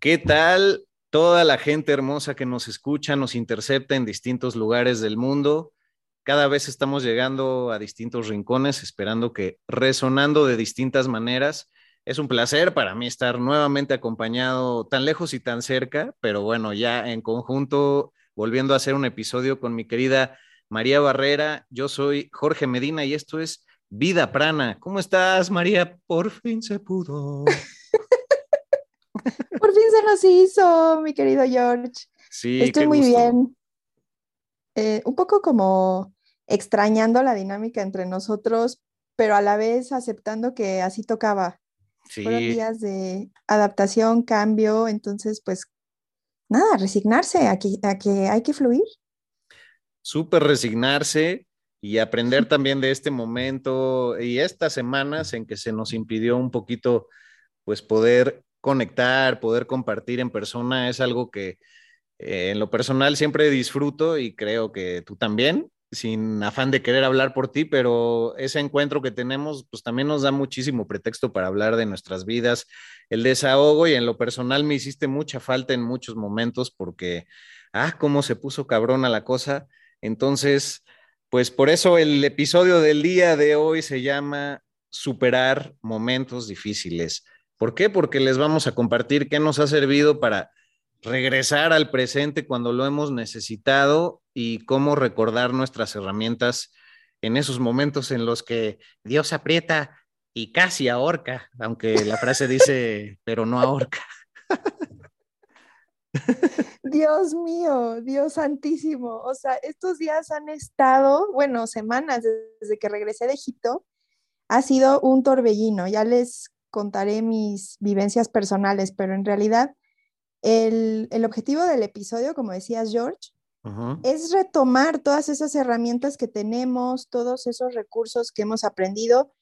¿Qué tal toda la gente hermosa que nos escucha, nos intercepta en distintos lugares del mundo? Cada vez estamos llegando a distintos rincones, esperando que resonando de distintas maneras. Es un placer para mí estar nuevamente acompañado tan lejos y tan cerca, pero bueno, ya en conjunto, volviendo a hacer un episodio con mi querida María Barrera. Yo soy Jorge Medina y esto es Vida Prana. ¿Cómo estás, María? Por fin se pudo. Por fin se nos hizo, mi querido George. Sí, Estoy muy gusto. bien. Eh, un poco como extrañando la dinámica entre nosotros, pero a la vez aceptando que así tocaba. Fueron Sí, días de adaptación, cambio, entonces pues nada, resignarse a que, a que hay que fluir. súper resignarse y aprender también de este momento y estas semanas en que se nos impidió un poquito, pues poder conectar, poder compartir en persona, es algo que eh, en lo personal siempre disfruto y creo que tú también, sin afán de querer hablar por ti, pero ese encuentro que tenemos, pues también nos da muchísimo pretexto para hablar de nuestras vidas, el desahogo y en lo personal me hiciste mucha falta en muchos momentos porque, ah, cómo se puso cabrona la cosa. Entonces, pues por eso el episodio del día de hoy se llama Superar momentos difíciles. ¿Por qué? Porque les vamos a compartir qué nos ha servido para regresar al presente cuando lo hemos necesitado y cómo recordar nuestras herramientas en esos momentos en los que Dios aprieta y casi ahorca, aunque la frase dice, pero no ahorca. Dios mío, Dios santísimo. O sea, estos días han estado, bueno, semanas desde que regresé de Egipto, ha sido un torbellino. Ya les contaré mis vivencias personales, pero en realidad el, el objetivo del episodio, como decías George, es retomar todas esas herramientas que tenemos, todos esos recursos que hemos aprendido,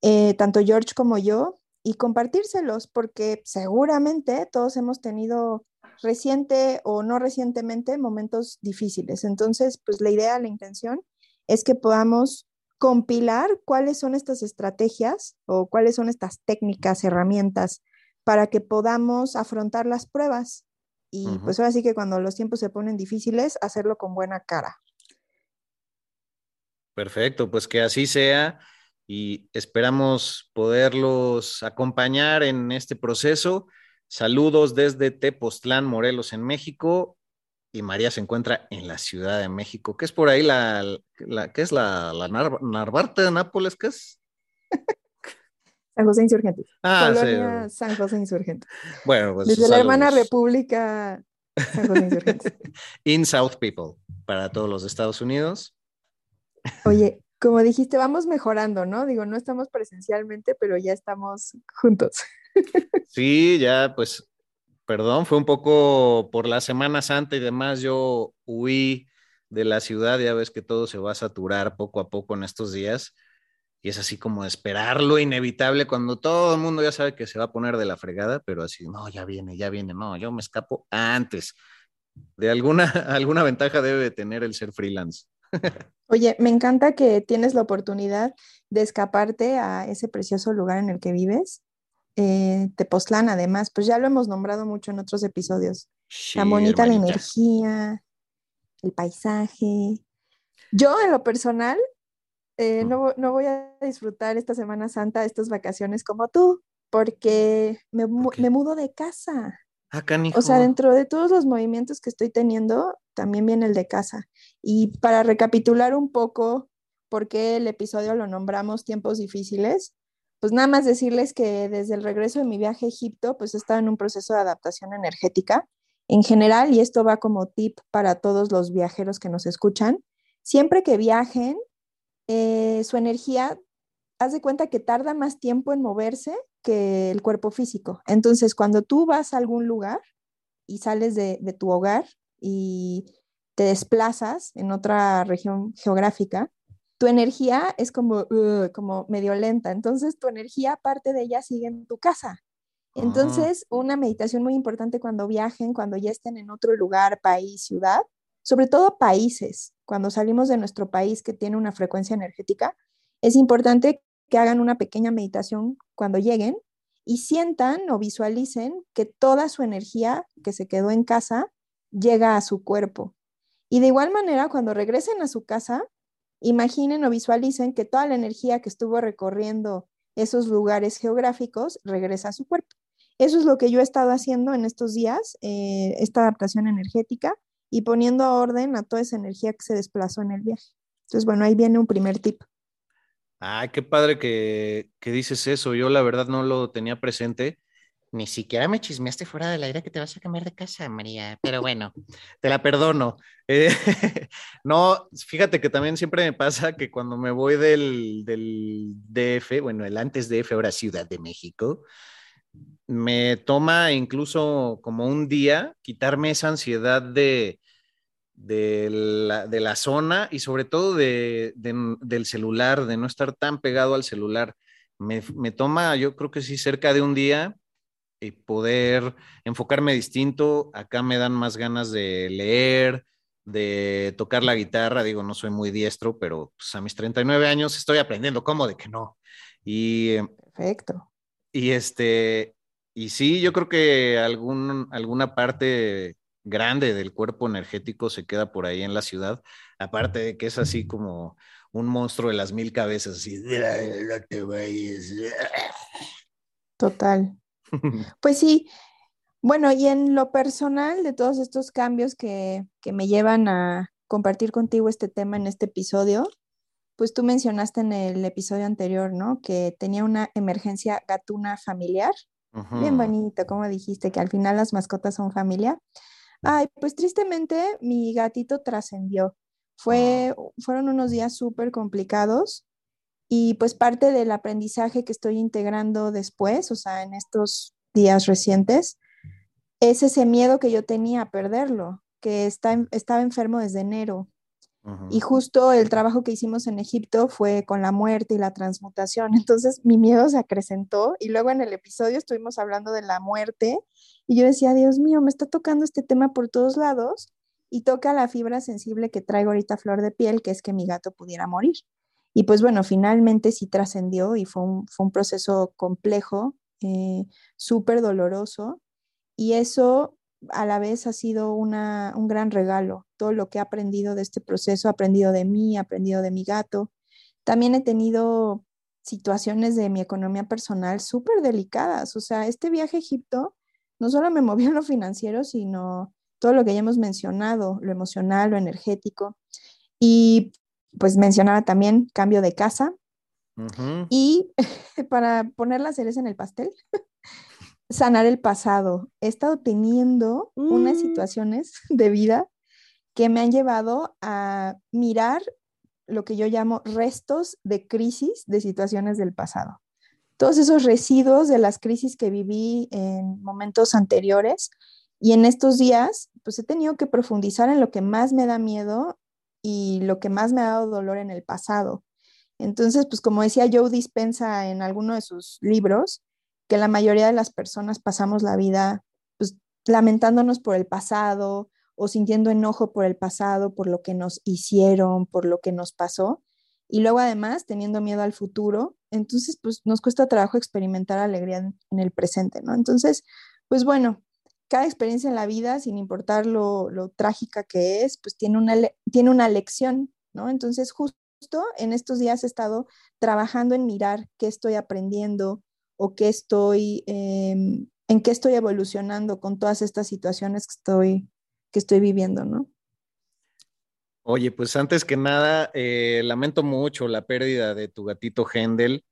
eh, tanto George como yo, y compartírselos, porque seguramente todos hemos tenido reciente o no recientemente momentos difíciles. Entonces, pues la idea, la intención es que podamos compilar cuáles son estas estrategias o cuáles son estas técnicas, herramientas para que podamos afrontar las pruebas. Y pues ahora sí que cuando los tiempos se ponen difíciles, hacerlo con buena cara. Perfecto, pues que así sea y esperamos poderlos acompañar en este proceso. Saludos desde Tepoztlán, Morelos, en México. Y María se encuentra en la Ciudad de México. ¿Qué es por ahí la, la ¿qué es la, la Nar- Narvarte de Nápoles? ¿Qué es? San José Insurgentes. Ah, Colonia sí. San José Insurgentes. Bueno, pues Desde la hermana. República San José Insurgentes. In South People, para todos los de Estados Unidos. Oye, como dijiste, vamos mejorando, ¿no? Digo, no estamos presencialmente, pero ya estamos juntos. Sí, ya, pues, perdón, fue un poco por la Semana Santa y demás. Yo huí de la ciudad, ya ves que todo se va a saturar poco a poco en estos días. Y es así como esperar lo inevitable cuando todo el mundo ya sabe que se va a poner de la fregada, pero así, no, ya viene, ya viene, no, yo me escapo antes. De alguna, alguna ventaja debe de tener el ser freelance. Oye, me encanta que tienes la oportunidad de escaparte a ese precioso lugar en el que vives. Eh, Tepoztlán, además, pues ya lo hemos nombrado mucho en otros episodios. Sí, Tan bonita la energía, el paisaje. Yo, en lo personal, eh, no, vo- no voy a disfrutar esta Semana Santa, estas vacaciones como tú, porque me, me mudo de casa. Ah, canijo. O sea, dentro de todos los movimientos que estoy teniendo, también viene el de casa. Y para recapitular un poco por qué el episodio lo nombramos tiempos difíciles, pues nada más decirles que desde el regreso de mi viaje a Egipto, pues he estado en un proceso de adaptación energética en general, y esto va como tip para todos los viajeros que nos escuchan. Siempre que viajen, eh, su energía, haz de cuenta que tarda más tiempo en moverse que el cuerpo físico. Entonces, cuando tú vas a algún lugar y sales de tu hogar y te desplazas en otra región geográfica, tu energía es como, uh, como medio lenta. Entonces, tu energía, parte de ella, sigue en tu casa. Ah. Entonces, una meditación muy importante cuando viajen, cuando ya estén en otro lugar, país, ciudad, sobre todo países, cuando salimos de nuestro país que tiene una frecuencia energética, es importante que hagan una pequeña meditación cuando lleguen y sientan o visualicen que toda su energía que se quedó en casa llega a su cuerpo. Y de igual manera, cuando regresen a su casa, imaginen o visualicen que toda la energía que estuvo recorriendo esos lugares geográficos regresa a su cuerpo. Eso es lo que yo he estado haciendo en estos días, eh, esta adaptación energética y poniendo orden a toda esa energía que se desplazó en el viaje. Entonces, bueno, ahí viene un primer tip. Ay, qué padre que, que dices eso. Yo la verdad no lo tenía presente. Ni siquiera me chismeaste fuera del aire que te vas a cambiar de casa, María. Pero bueno, Te la perdono. Eh, no, fíjate que también siempre me pasa que cuando me voy del, del DF, bueno, el antes DF, ahora Ciudad de México, me toma incluso como un día quitarme esa ansiedad de, de, la, de la zona y sobre todo de, de- del celular, de no estar tan pegado al celular. Me, me toma, yo creo que sí, cerca de un día y poder enfocarme distinto. Acá me dan más ganas de leer, de tocar la guitarra. Digo, no soy muy diestro, pero pues, a mis 39 años estoy aprendiendo. ¿Cómo de que no? Y, eh, Perfecto. y este, y sí, yo creo que algún, alguna parte grande del cuerpo energético se queda por ahí en la ciudad, aparte de que es así como un monstruo de las mil cabezas, así, no te vayas. Total. Pues sí, bueno, y en lo personal de todos estos cambios que, que me llevan a compartir contigo este tema en este episodio, pues tú mencionaste en el episodio anterior, ¿no? Que tenía una emergencia gatuna familiar. Bien bonito, como dijiste, que al final las mascotas son familia. Ay, pues tristemente mi gatito trascendió. Fue, fueron unos días súper complicados y pues parte del aprendizaje que estoy integrando después, o sea, en estos días recientes, es ese miedo que yo tenía a perderlo, que está, estaba enfermo desde enero. Y justo el trabajo que hicimos en Egipto fue con la muerte y la transmutación. Entonces mi miedo se acrecentó y luego en el episodio estuvimos hablando de la muerte y yo decía, Dios mío, me está tocando este tema por todos lados y toca la fibra sensible que traigo ahorita flor de piel, que es que mi gato pudiera morir. Y pues bueno, finalmente sí trascendió y fue un, fue un proceso complejo, eh, súper doloroso y eso a la vez ha sido una, un gran regalo. Todo lo que he aprendido de este proceso, aprendido de mí, aprendido de mi gato. También he tenido situaciones de mi economía personal súper delicadas. O sea, este viaje a Egipto no solo me movió en lo financiero, sino todo lo que ya hemos mencionado, lo emocional, lo energético. Y pues mencionaba también cambio de casa. Y para poner la cereza en el pastel, sanar el pasado. He estado teniendo unas Mm. situaciones de vida que me han llevado a mirar lo que yo llamo restos de crisis de situaciones del pasado. Todos esos residuos de las crisis que viví en momentos anteriores y en estos días, pues he tenido que profundizar en lo que más me da miedo y lo que más me ha dado dolor en el pasado. Entonces, pues como decía Joe Dispensa en alguno de sus libros, que la mayoría de las personas pasamos la vida pues lamentándonos por el pasado o sintiendo enojo por el pasado, por lo que nos hicieron, por lo que nos pasó, y luego además teniendo miedo al futuro, entonces pues nos cuesta trabajo experimentar alegría en, el presente, ¿no? Entonces, pues bueno, cada experiencia en la vida, sin importar lo, trágica que es, pues tiene una, tiene una lección, ¿no? Entonces, justo en estos días he estado trabajando en mirar qué estoy aprendiendo o qué estoy, em, en qué estoy evolucionando con todas estas situaciones que estoy, que estoy viviendo, ¿no? Oye, pues antes que nada, eh, lamento mucho la pérdida de tu gatito Hendel.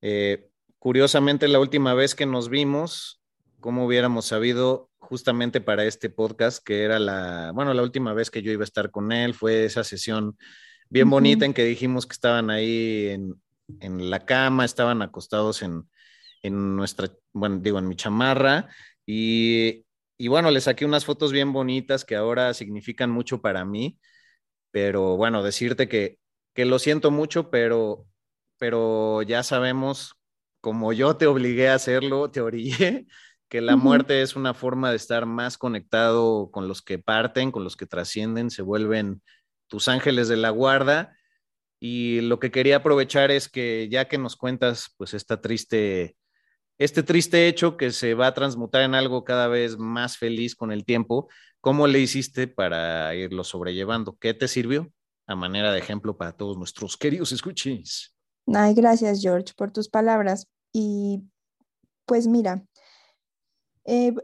Eh, curiosamente, la última vez que nos vimos, como hubiéramos sabido justamente para este podcast, que era la, bueno, la última vez que yo iba a estar con él, fue esa sesión bien bonita en que dijimos que estaban ahí en, en la cama, estaban acostados en, en nuestra, bueno, digo, en mi chamarra. Y, y bueno, le saqué unas fotos bien bonitas que ahora significan mucho para mí. Pero bueno, decirte que, que lo siento mucho, pero, pero ya sabemos, como yo te obligué a hacerlo, te orillé, que la muerte es una forma de estar más conectado con los que parten, con los que trascienden, se vuelven tus ángeles de la guarda. Y lo que quería aprovechar es que ya que nos cuentas, pues esta triste, este triste hecho que se va a transmutar en algo cada vez más feliz con el tiempo, ¿cómo le hiciste para irlo sobrellevando? ¿Qué te sirvió? A manera de ejemplo para todos nuestros queridos escuches. Ay, gracias, George, por tus palabras. Y pues mira, eh,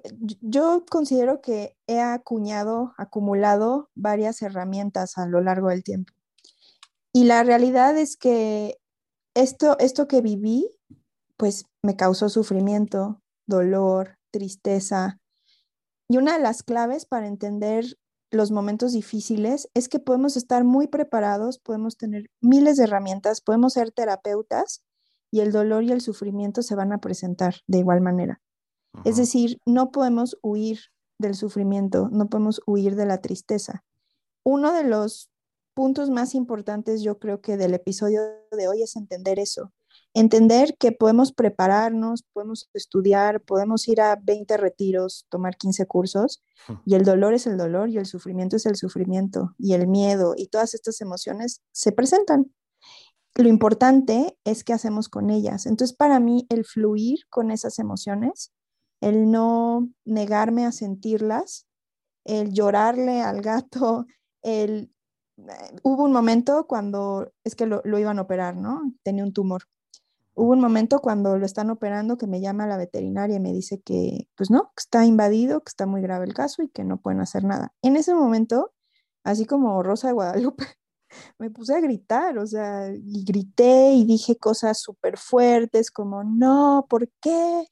yo considero que he acuñado, acumulado varias herramientas a lo largo del tiempo. Y la realidad es que esto, esto que viví, pues me causó sufrimiento, dolor, tristeza. Y una de las claves para entender los momentos difíciles es que podemos estar muy preparados, podemos tener miles de herramientas, podemos ser terapeutas y el dolor y el sufrimiento se van a presentar de igual manera. Es decir, no podemos huir del sufrimiento, no podemos huir de la tristeza. Uno de los puntos más importantes, yo creo que del episodio de hoy es entender eso. Entender que podemos prepararnos, podemos estudiar, podemos ir a 20 retiros, tomar 15 cursos, y el dolor es el dolor y el sufrimiento es el sufrimiento y el miedo y todas estas emociones se presentan. Lo importante es qué hacemos con ellas. Entonces, para mí, el fluir con esas emociones, el no negarme a sentirlas, el llorarle al gato, el... eh, Hubo un momento cuando, es que lo, iban a operar, ¿no? Tenía un tumor. Hubo un momento cuando lo están operando que me llama la veterinaria y me dice que, pues no, está invadido, que está muy grave el caso y que no pueden hacer nada. En ese momento, así como Rosa de Guadalupe, me puse a gritar, o sea, grité y dije cosas súper fuertes como, no, ¿por qué?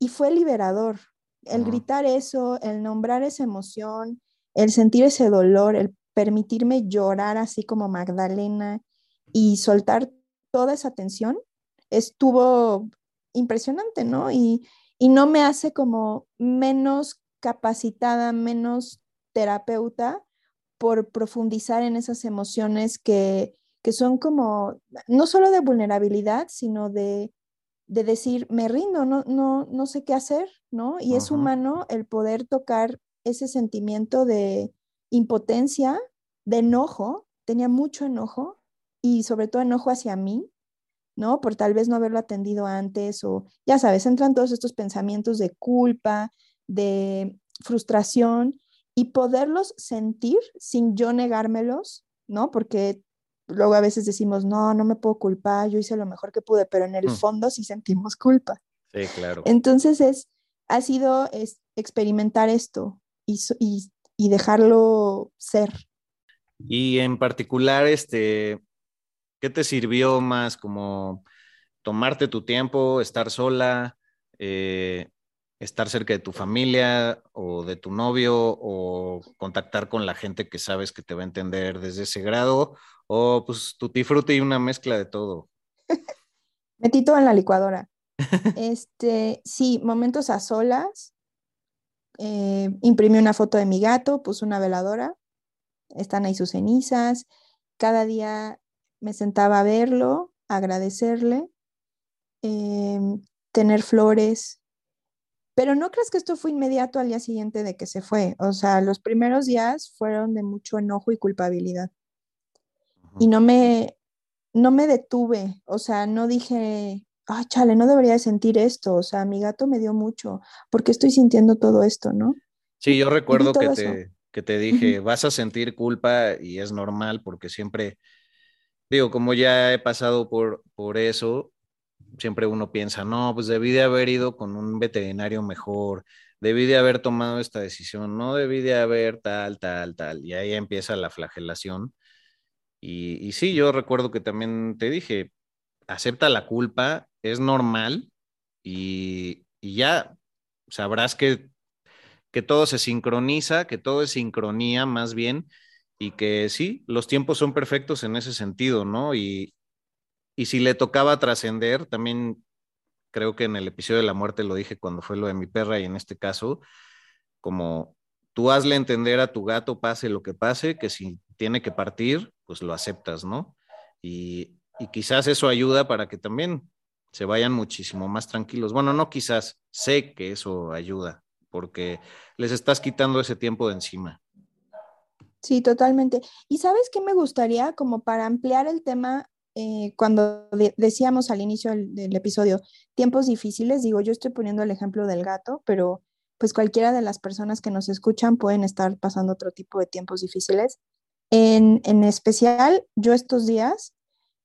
Y fue liberador. El gritar eso, el nombrar esa emoción, el sentir ese dolor, el permitirme llorar así como Magdalena y soltar toda esa tensión, estuvo impresionante, ¿no? Y, y no me hace como menos capacitada, menos terapeuta por profundizar en esas emociones que, que son como, no solo de vulnerabilidad, sino de, de decir, me rindo, no, no, no sé qué hacer, ¿no? Y es humano el poder tocar ese sentimiento de impotencia, de enojo, tenía mucho enojo y sobre todo enojo hacia mí, ¿no? Por tal vez no haberlo atendido antes o, ya sabes, entran todos estos pensamientos de culpa, de frustración y poderlos sentir sin yo negármelos, ¿no? Porque luego a veces decimos, no, no me puedo culpar, yo hice lo mejor que pude, pero en el Mm. fondo sí sentimos culpa. Sí, claro. Entonces es, ha sido es, experimentar esto y, y, y dejarlo ser. Y en particular, este, ¿qué te sirvió más como tomarte tu tiempo, estar sola, eh, estar cerca de tu familia o de tu novio o contactar con la gente que sabes que te va a entender desde ese grado o pues tutti frutti y una mezcla de todo? Metí todo en la licuadora. Este, sí, momentos a solas. eh, imprimí una foto de mi gato, puse una veladora, están ahí sus cenizas. Cada día me sentaba a verlo, agradecerle, em, tener flores. Pero no crees que esto fue inmediato al día siguiente de que se fue. O sea, los primeros días fueron de mucho enojo y culpabilidad. Y no me, no me detuve. O sea, no dije, ay, chale, no debería de sentir esto. O sea, mi gato me dio mucho. ¿Por qué estoy sintiendo todo esto, no? Sí, yo recuerdo que te, que te dije, vas a sentir culpa y es normal porque siempre, digo, como ya he pasado por, por eso, siempre uno piensa, no, pues debí de haber ido con un veterinario mejor, debí de haber tomado esta decisión, no debí de haber tal, tal, tal. Y ahí empieza la flagelación. Y, y sí, yo recuerdo que también te dije, acepta la culpa, es normal y, y ya sabrás que, que todo se sincroniza, que todo es sincronía más bien, y que sí, los tiempos son perfectos en ese sentido, ¿no? Y, y si le tocaba trascender, también creo que en el episodio de la muerte lo dije cuando fue lo de mi perra y en este caso, como tú hazle entender a tu gato, pase lo que pase, que si tiene que partir, pues lo aceptas, ¿no? Y, y quizás eso ayuda para que también se vayan muchísimo más tranquilos. Bueno, no quizás, sé que eso ayuda, porque les estás quitando ese tiempo de encima. Sí, totalmente. Y sabes qué me gustaría, como para ampliar el tema, eh, cuando decíamos al inicio del, del, episodio, tiempos difíciles, digo, yo estoy poniendo el ejemplo del gato, pero pues cualquiera de las personas que nos escuchan pueden estar pasando otro tipo de tiempos difíciles. En, especial, yo estos días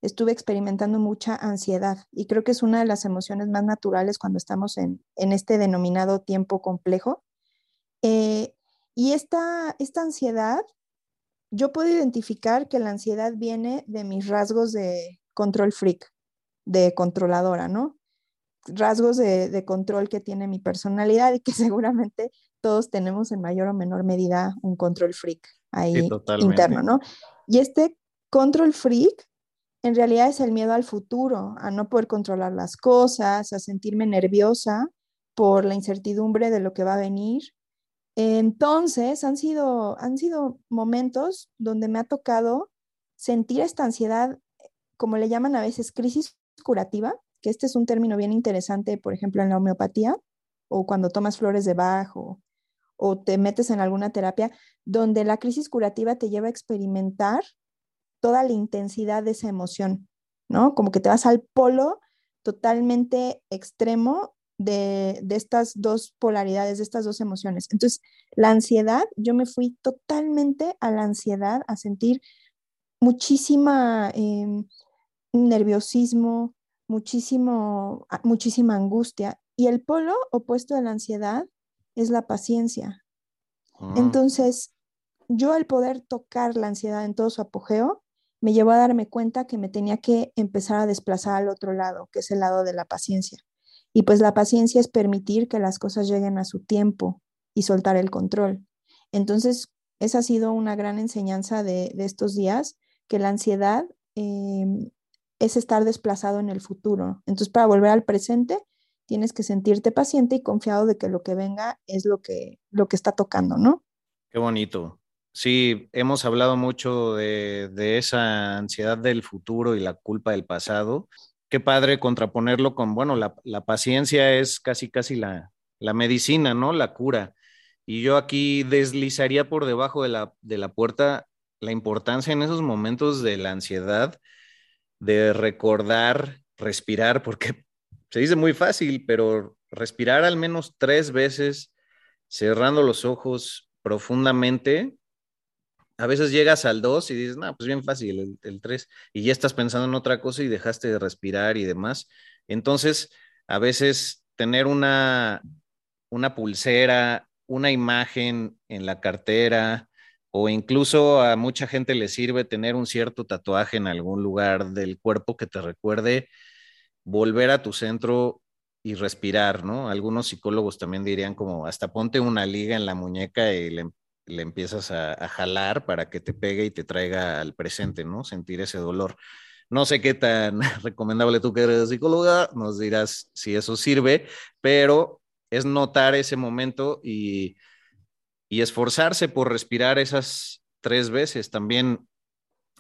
estuve experimentando mucha ansiedad y creo que es una de las emociones más naturales cuando estamos en, en este denominado tiempo complejo. Eh, y esta, esta ansiedad, yo puedo identificar que la ansiedad viene de mis rasgos de control freak, de controladora, ¿no? Rasgos de, de control que tiene mi personalidad y que seguramente todos tenemos en mayor o menor medida un control freak ahí sí, interno, ¿no? Y este control freak en realidad es el miedo al futuro, a no poder controlar las cosas, a sentirme nerviosa por la incertidumbre de lo que va a venir. Entonces, han sido, han sido momentos donde me ha tocado sentir esta ansiedad, como le llaman a veces, crisis curativa, que este es un término bien interesante, por ejemplo, en la homeopatía, o cuando tomas flores de Bach, o, o te metes en alguna terapia, donde la crisis curativa te lleva a experimentar toda la intensidad de esa emoción, ¿no? Como que te vas al polo totalmente extremo de, de, estas dos polaridades, de estas dos emociones. Entonces, la ansiedad, yo me fui totalmente a la ansiedad, a sentir muchísima eh, nerviosismo, muchísimo, muchísima angustia. Y el polo opuesto de la ansiedad es la paciencia. -huh. Entonces, yo al poder tocar la ansiedad en todo su apogeo, me llevó a darme cuenta que me tenía que empezar a desplazar al otro lado, que es el lado de la paciencia. Y pues la paciencia es permitir que las cosas lleguen a su tiempo y soltar el control. Entonces, esa ha sido una gran enseñanza de, de estos días, que la ansiedad eh, es estar desplazado en el futuro. Entonces, para volver al presente, tienes que sentirte paciente y confiado de que lo que venga es lo que, lo que está tocando, ¿no? Qué bonito. Sí, hemos hablado mucho de, de, esa ansiedad del futuro y la culpa del pasado. Qué padre contraponerlo con, bueno, la, la paciencia es casi, casi la, la, medicina, ¿no? La cura. Y yo aquí deslizaría por debajo de la, de la puerta la importancia en esos momentos de la ansiedad de recordar, respirar, porque se dice muy fácil, pero respirar al menos tres veces, cerrando los ojos profundamente, a veces llegas al 2 y dices, no, pues bien fácil, el 3, y ya estás pensando en otra cosa y dejaste de respirar y demás. Entonces, a veces tener una, una pulsera, una imagen en la cartera, o incluso a mucha gente le sirve tener un cierto tatuaje en algún lugar del cuerpo que te recuerde volver a tu centro y respirar, ¿no? Algunos psicólogos también dirían como hasta ponte una liga en la muñeca y le le empiezas a, jalar para que te pegue y te traiga al presente, ¿no? Sentir ese dolor. No sé qué tan recomendable tú que eres psicóloga, nos dirás si eso sirve, pero es notar ese momento y, y esforzarse por respirar esas tres veces. También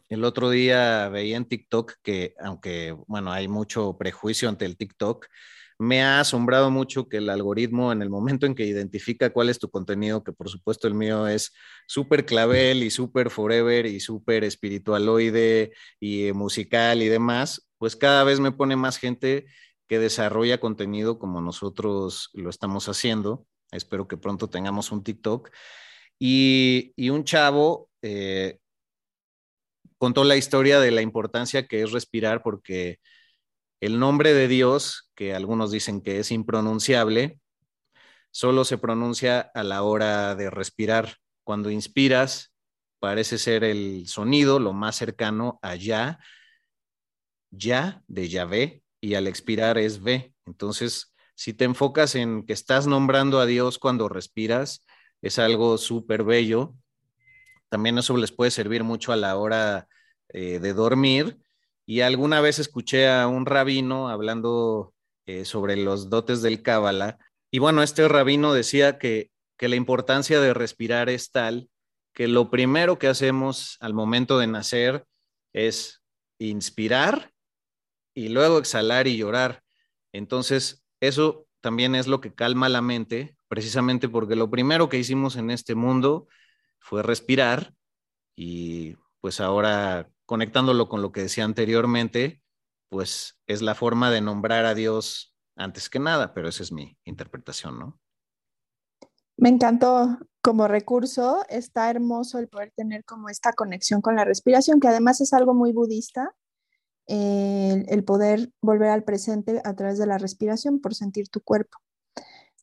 el otro día veía en TikTok que, aunque, bueno, hay mucho prejuicio ante el TikTok, me ha asombrado mucho que el algoritmo en el momento en que identifica cuál es tu contenido, que por supuesto el mío es súper clavel y súper forever y súper espiritualoide y musical y demás, pues cada vez me pone más gente que desarrolla contenido como nosotros lo estamos haciendo. Espero que pronto tengamos un TikTok. Y, un chavo eh, contó la historia de la importancia que es respirar porque el nombre de Dios, que algunos dicen que es impronunciable, solo se pronuncia a la hora de respirar. Cuando inspiras, parece ser el sonido lo más cercano a ya, ya de Yahvé, y al expirar es ve. Entonces, si te enfocas en que estás nombrando a Dios cuando respiras, es algo súper bello. También eso les puede servir mucho a la hora eh, de dormir. Y alguna vez escuché a un rabino hablando eh, sobre los dotes del Cábala. Y bueno, este rabino decía que, que la importancia de respirar es tal que lo primero que hacemos al momento de nacer es inspirar y luego exhalar y llorar. Entonces, eso también es lo que calma la mente, precisamente porque lo primero que hicimos en este mundo fue respirar y pues ahora conectándolo con lo que decía anteriormente, pues es la forma de nombrar a Dios antes que nada, pero esa es mi interpretación, ¿no? Me encantó como recurso, está hermoso el poder tener como esta conexión con la respiración, que además es algo muy budista, el, poder volver al presente a través de la respiración por sentir tu cuerpo.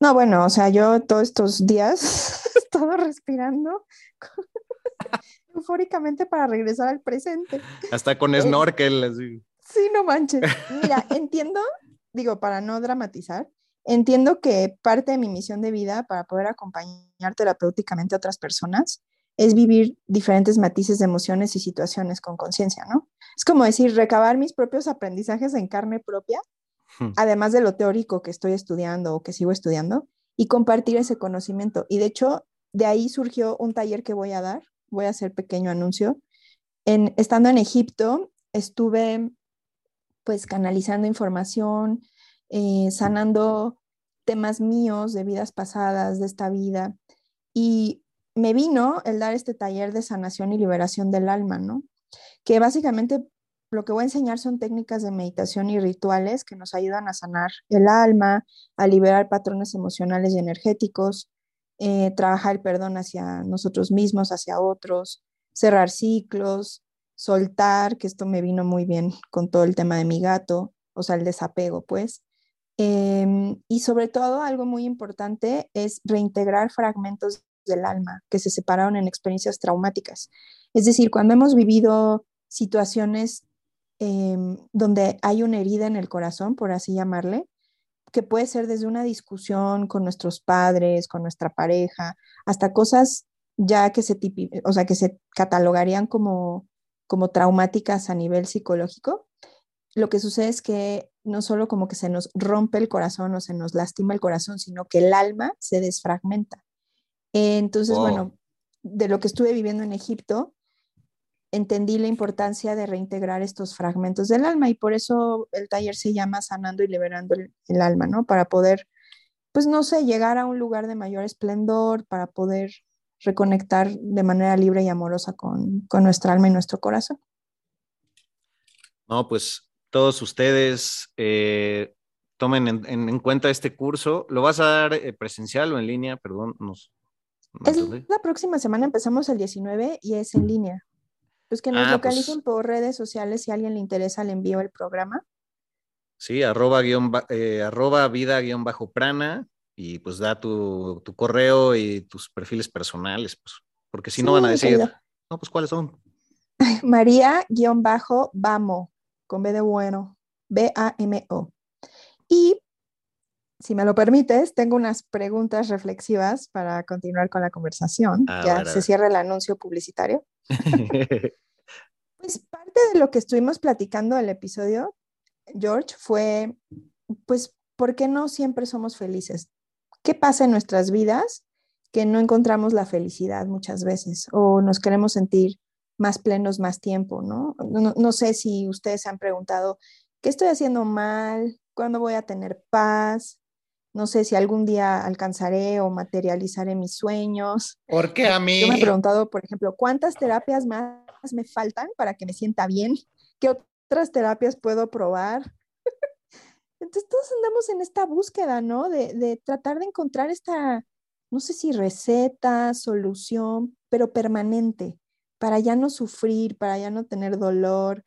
No, bueno, o sea, yo todos estos días he estado respirando eufóricamente para regresar al presente. Hasta con snorkel, así. Sí, no manches. Mira, entiendo, digo, para no dramatizar, entiendo que parte de mi misión de vida para poder acompañar terapéuticamente a otras personas es vivir diferentes matices de emociones y situaciones con conciencia, ¿no? Es como decir, recabar mis propios aprendizajes en carne propia, hmm. además de lo teórico que estoy estudiando o que sigo estudiando, y compartir ese conocimiento. Y de hecho, de ahí surgió un taller que voy a dar, voy a hacer pequeño anuncio. En, estando en Egipto, estuve pues canalizando información, eh, sanando temas míos de vidas pasadas, de esta vida. Y me vino el dar este taller de sanación y liberación del alma, ¿no? Que básicamente lo que voy a enseñar son técnicas de meditación y rituales que nos ayudan a sanar el alma, a liberar patrones emocionales y energéticos, eh, trabajar el perdón hacia nosotros mismos, hacia otros, cerrar ciclos, soltar, que esto me vino muy bien con todo el tema de mi gato, o sea, el desapego, pues. Em, y sobre todo, algo muy importante es reintegrar fragmentos del alma que se separaron en experiencias traumáticas. Es decir, cuando hemos vivido situaciones em, donde hay una herida en el corazón, por así llamarle, que puede ser desde una discusión con nuestros padres, con nuestra pareja, hasta cosas ya que se, o sea, que se catalogarían como, como traumáticas a nivel psicológico, lo que sucede es que no solo como que se nos rompe el corazón o se nos lastima el corazón, sino que el alma se desfragmenta. Entonces, bueno, de lo que estuve viviendo en Egipto, entendí la importancia de reintegrar estos fragmentos del alma y por eso el taller se llama Sanando y Liberando el, Alma, ¿no? Para poder, pues no sé, llegar a un lugar de mayor esplendor, para poder reconectar de manera libre y amorosa con, con nuestra alma y nuestro corazón. No, pues todos ustedes eh, tomen en, cuenta este curso. ¿Lo vas a dar eh, presencial o en línea? Perdón, nos, es la próxima semana empezamos el 19 y es en línea. Pues que nos ah, pues localicen por redes sociales si a alguien le interesa, le envío el programa. Sí, arroba, guion, eh, arroba vida guion bajo prana y pues da tu, correo y tus perfiles personales, pues, porque si no van a decir, no, pues cuáles son. María guion bajo Bamo con B de bueno, B-A-M-O. Y si me lo permites, tengo unas preguntas reflexivas para continuar con la conversación. Ah, ya se cierra el anuncio publicitario. pues parte de lo que estuvimos platicando el episodio, George, fue, pues, ¿por qué no siempre somos felices? ¿Qué pasa en nuestras vidas que no encontramos la felicidad muchas veces o nos queremos sentir más plenos más tiempo, ¿no? No, sé si ustedes se han preguntado, ¿qué estoy haciendo mal? ¿Cuándo voy a tener paz? No sé si algún día alcanzaré o materializaré mis sueños. ¿Por qué a mí? Yo me he preguntado, por ejemplo, ¿cuántas terapias más me faltan para que me sienta bien? ¿Qué otras terapias puedo probar? Entonces todos andamos en esta búsqueda, ¿no? De, de tratar de encontrar esta, no sé si receta, solución, pero permanente para ya no sufrir, para ya no tener dolor,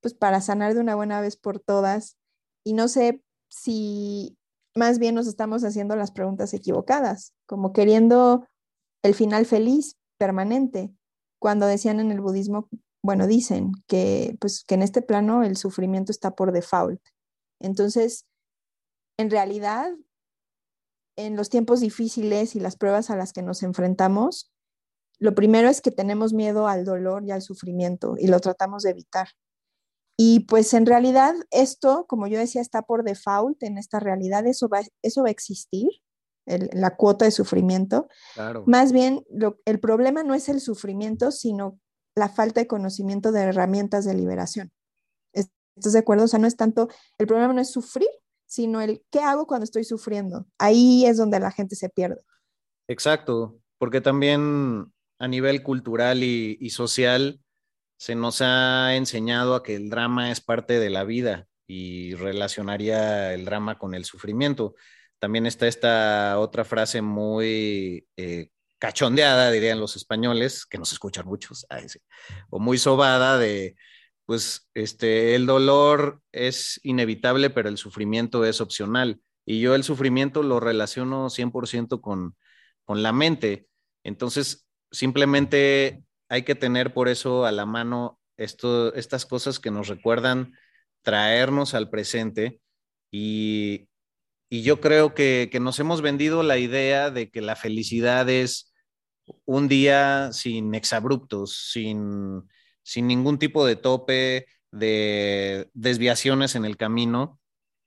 pues para sanar de una buena vez por todas. Y no sé si más bien nos estamos haciendo las preguntas equivocadas, como queriendo el final feliz, permanente, cuando decían en el budismo, bueno, dicen que pues que en este plano el sufrimiento está por default. Entonces, en realidad, en los tiempos difíciles y las pruebas a las que nos enfrentamos, lo primero es que tenemos miedo al dolor y al sufrimiento y lo tratamos de evitar. Y pues en realidad esto, como yo decía, está por default en esta realidad, eso va, eso va a existir, la cuota de sufrimiento. Más bien, el problema no es el sufrimiento, sino la falta de conocimiento de herramientas de liberación. ¿Estás de acuerdo? O sea, no es tanto, el problema no es sufrir, sino el qué hago cuando estoy sufriendo. Ahí es donde la gente se pierde. Exacto, porque también a nivel cultural y, social se nos ha enseñado a que el drama es parte de la vida y relacionaría el drama con el sufrimiento. También está esta otra frase muy eh, cachondeada, dirían los españoles, que nos escuchan muchos, o muy sobada de, pues, este, el dolor es inevitable, pero el sufrimiento es opcional. Y yo el sufrimiento lo relaciono 100% con, con la mente. Entonces, simplemente hay que tener por eso a la mano estas cosas que nos recuerdan traernos al presente y, yo creo que, nos hemos vendido la idea de que la felicidad es un día sin exabruptos, sin, sin ningún tipo de tope, de desviaciones en el camino,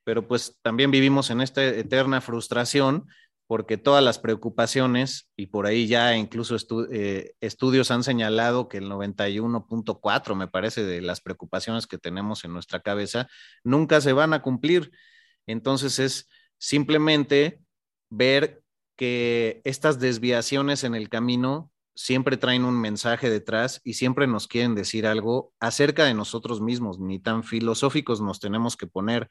pero pues también vivimos en esta eterna frustración porque todas las preocupaciones, y por ahí ya incluso eh, estudios han señalado que el 91.4, me parece, de las preocupaciones que tenemos en nuestra cabeza, nunca se van a cumplir. Entonces es simplemente ver que estas desviaciones en el camino siempre traen un mensaje detrás y siempre nos quieren decir algo acerca de nosotros mismos, ni tan filosóficos nos tenemos que poner.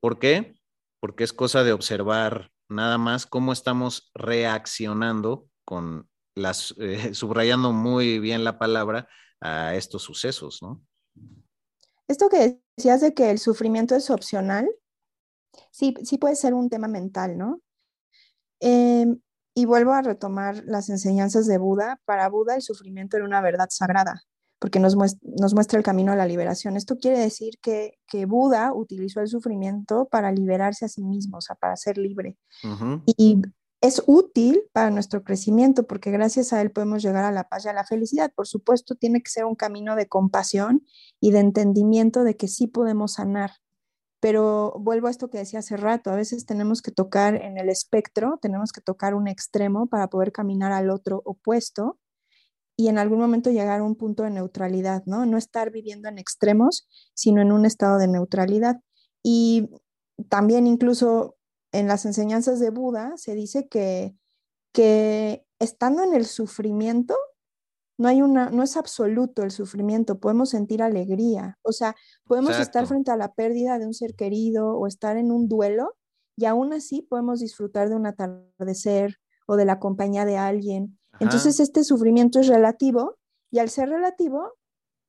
¿Por qué? Porque es cosa de observar nada más cómo estamos reaccionando con las, eh, subrayando muy bien la palabra a estos sucesos, ¿no? Esto que decías de que el sufrimiento es opcional, sí, sí puede ser un tema mental, ¿no? Em, y vuelvo a retomar las enseñanzas de Buda. Para Buda el sufrimiento era una verdad sagrada porque nos muestra, el camino a la liberación. Esto quiere decir que, Buda utilizó el sufrimiento para liberarse a sí mismo, o sea, para ser libre. Y es útil para nuestro crecimiento porque gracias a él podemos llegar a la paz y a la felicidad. Por supuesto, tiene que ser un camino de compasión y de entendimiento de que sí podemos sanar. Pero vuelvo a esto que decía hace rato, a veces tenemos que tocar en el espectro, tenemos que tocar un extremo para poder caminar al otro opuesto y en algún momento llegar a un punto de neutralidad, ¿no? No estar viviendo en extremos, sino en un estado de neutralidad. Y también incluso en las enseñanzas de Buda se dice que, que estando en el sufrimiento, no hay una, no es absoluto el sufrimiento, podemos sentir alegría, o sea, podemos estar frente a la pérdida de un ser querido o estar en un duelo y aún así podemos disfrutar de un atardecer o de la compañía de alguien entonces, este sufrimiento es relativo y al ser relativo,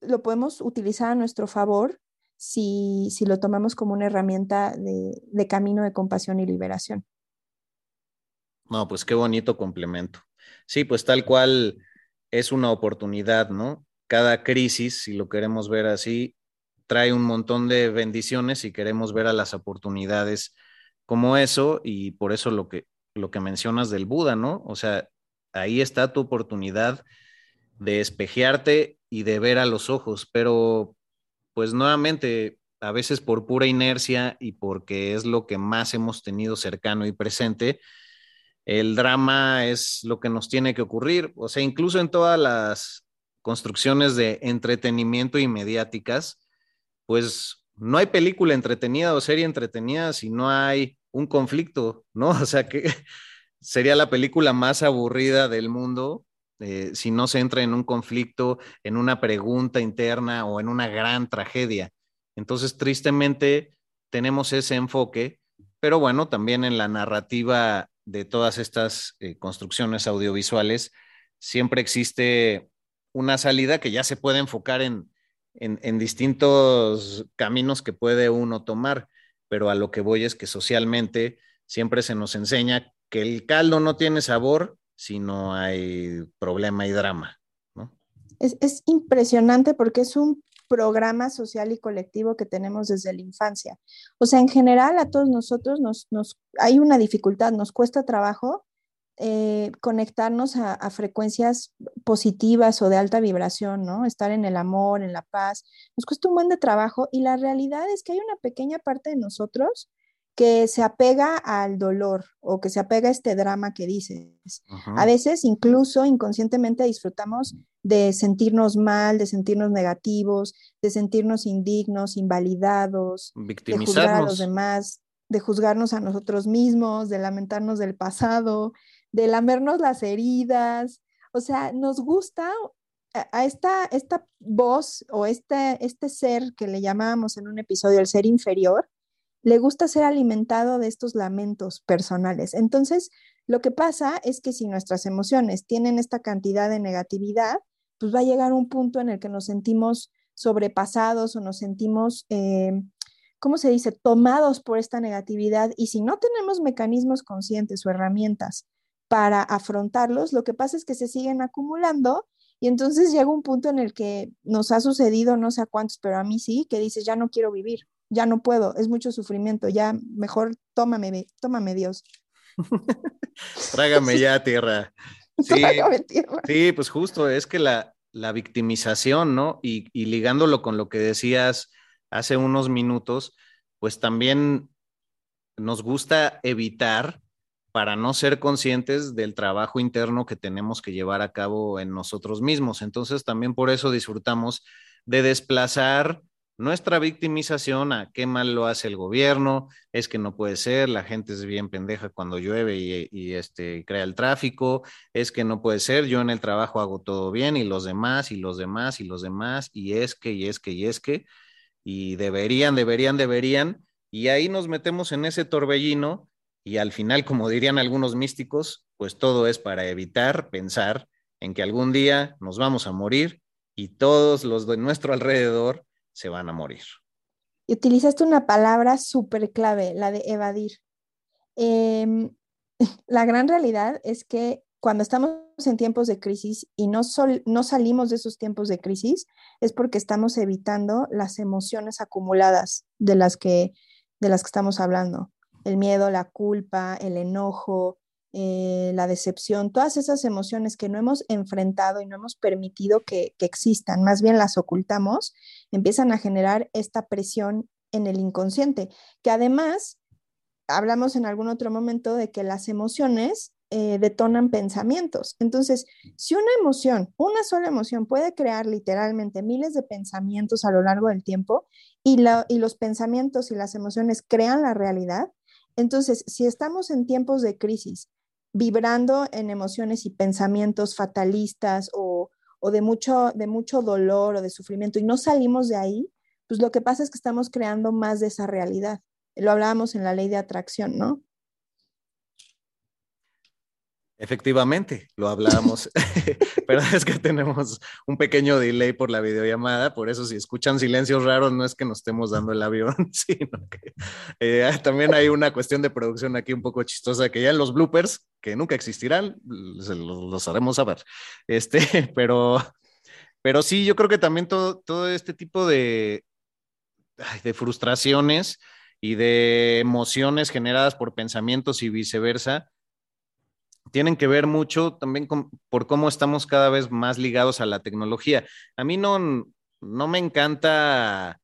lo podemos utilizar a nuestro favor si, lo tomamos como una herramienta de, camino de compasión y liberación. No, pues qué bonito complemento. Sí, pues tal cual es una oportunidad, ¿no? Cada crisis, si lo queremos ver así, trae un montón de bendiciones y queremos ver a las oportunidades como eso y por eso lo que, lo que mencionas del Buda, ¿no? O sea, ahí está tu oportunidad de espejearte y de ver a los ojos, pero pues nuevamente, a veces por pura inercia y porque es lo que más hemos tenido cercano y presente, el drama es lo que nos tiene que ocurrir, o sea, incluso en todas las construcciones de entretenimiento y mediáticas, pues no hay película entretenida o serie entretenida si no hay un conflicto, ¿no? O sea, que sería la película más aburrida del mundo eh, si no se entra en un conflicto, en una pregunta interna o en una gran tragedia. Entonces, tristemente, tenemos ese enfoque, pero bueno, también en la narrativa de todas estas eh, construcciones audiovisuales, siempre existe una salida que ya se puede enfocar en, en distintos caminos que puede uno tomar, pero a lo que voy es que socialmente siempre se nos enseña que el caldo no tiene sabor si no hay problema y drama. ¿no? Es, impresionante porque es un programa social y colectivo que tenemos desde la infancia. O sea, en general a todos nosotros nos, hay una dificultad, nos cuesta trabajo eh, conectarnos a, a, frecuencias positivas o de alta vibración, ¿no? Estar en el amor, en la paz. Nos cuesta un buen de trabajo y la realidad es que hay una pequeña parte de nosotros que se apega al dolor o que se apega a este drama que dices. A veces incluso inconscientemente disfrutamos de sentirnos mal, de sentirnos negativos, de sentirnos indignos, invalidados, de juzgar a los demás, de juzgarnos a nosotros mismos, de lamentarnos del pasado, de lamernos las heridas. O sea, nos gusta a esta, esta voz o este, este ser que le llamábamos en un episodio el ser inferior, le gusta ser alimentado de estos lamentos personales. Entonces, lo que pasa es que si nuestras emociones tienen esta cantidad de negatividad, pues va a llegar un punto en el que nos sentimos sobrepasados o nos sentimos, eh, ¿cómo se dice?, tomados por esta negatividad. Y si no tenemos mecanismos conscientes o herramientas para afrontarlos, lo que pasa es que se siguen acumulando y entonces llega un punto en el que nos ha sucedido, no sé a cuántos, pero a mí sí, que dices, ya no quiero vivir ya no puedo, es mucho sufrimiento, ya mejor tómame, tómame Dios. Trágame ya tierra. Sí, tierra. sí, pues justo es que la, la victimización, ¿no? Y, y, ligándolo con lo que decías hace unos minutos, pues también nos gusta evitar para no ser conscientes del trabajo interno que tenemos que llevar a cabo en nosotros mismos. Entonces, también por eso disfrutamos de desplazar nuestra victimización a qué mal lo hace el gobierno, es que no puede ser, la gente es bien pendeja cuando llueve y, este, crea el tráfico, es que no puede ser, yo en el trabajo hago todo bien y los demás y los demás y los demás, y es que, y es que, y es que, y deberían, deberían, deberían, y ahí nos metemos en ese torbellino y al final, como dirían algunos místicos, pues todo es para evitar pensar en que algún día nos vamos a morir y todos los de nuestro alrededor se van a morir. Y utilizaste una palabra súper clave, la de evadir. Em, la gran realidad es que cuando estamos en tiempos de crisis y no, no salimos de esos tiempos de crisis, es porque estamos evitando las emociones acumuladas de las que, de las que estamos hablando. El miedo, la culpa, el enojo, eh, la decepción, todas esas emociones que no hemos enfrentado y no hemos permitido que, que existan, más bien las ocultamos, empiezan a generar esta presión en el inconsciente, que además hablamos en algún otro momento de que las emociones eh, detonan pensamientos. Entonces, si una emoción, una sola emoción puede crear literalmente miles de pensamientos a lo largo del tiempo y, y los pensamientos y las emociones crean la realidad, entonces, si estamos en tiempos de crisis vibrando en emociones y pensamientos fatalistas o, de, mucho, de mucho dolor o de sufrimiento y no salimos de ahí, pues lo que pasa es que estamos creando más de esa realidad. Lo hablábamos en la ley de atracción, ¿no? Efectivamente, lo hablábamos, pero es que tenemos un pequeño delay por la videollamada, por eso si escuchan silencios raros no es que nos estemos dando el avión, sino que eh, también hay una cuestión de producción aquí un poco chistosa, que ya en los bloopers, que nunca existirán, los, haremos saber, este, pero, pero sí, yo creo que también todo, todo este tipo de, de frustraciones y de emociones generadas por pensamientos y viceversa, tienen que ver mucho también por cómo estamos cada vez más ligados a la tecnología. A mí no, no me encanta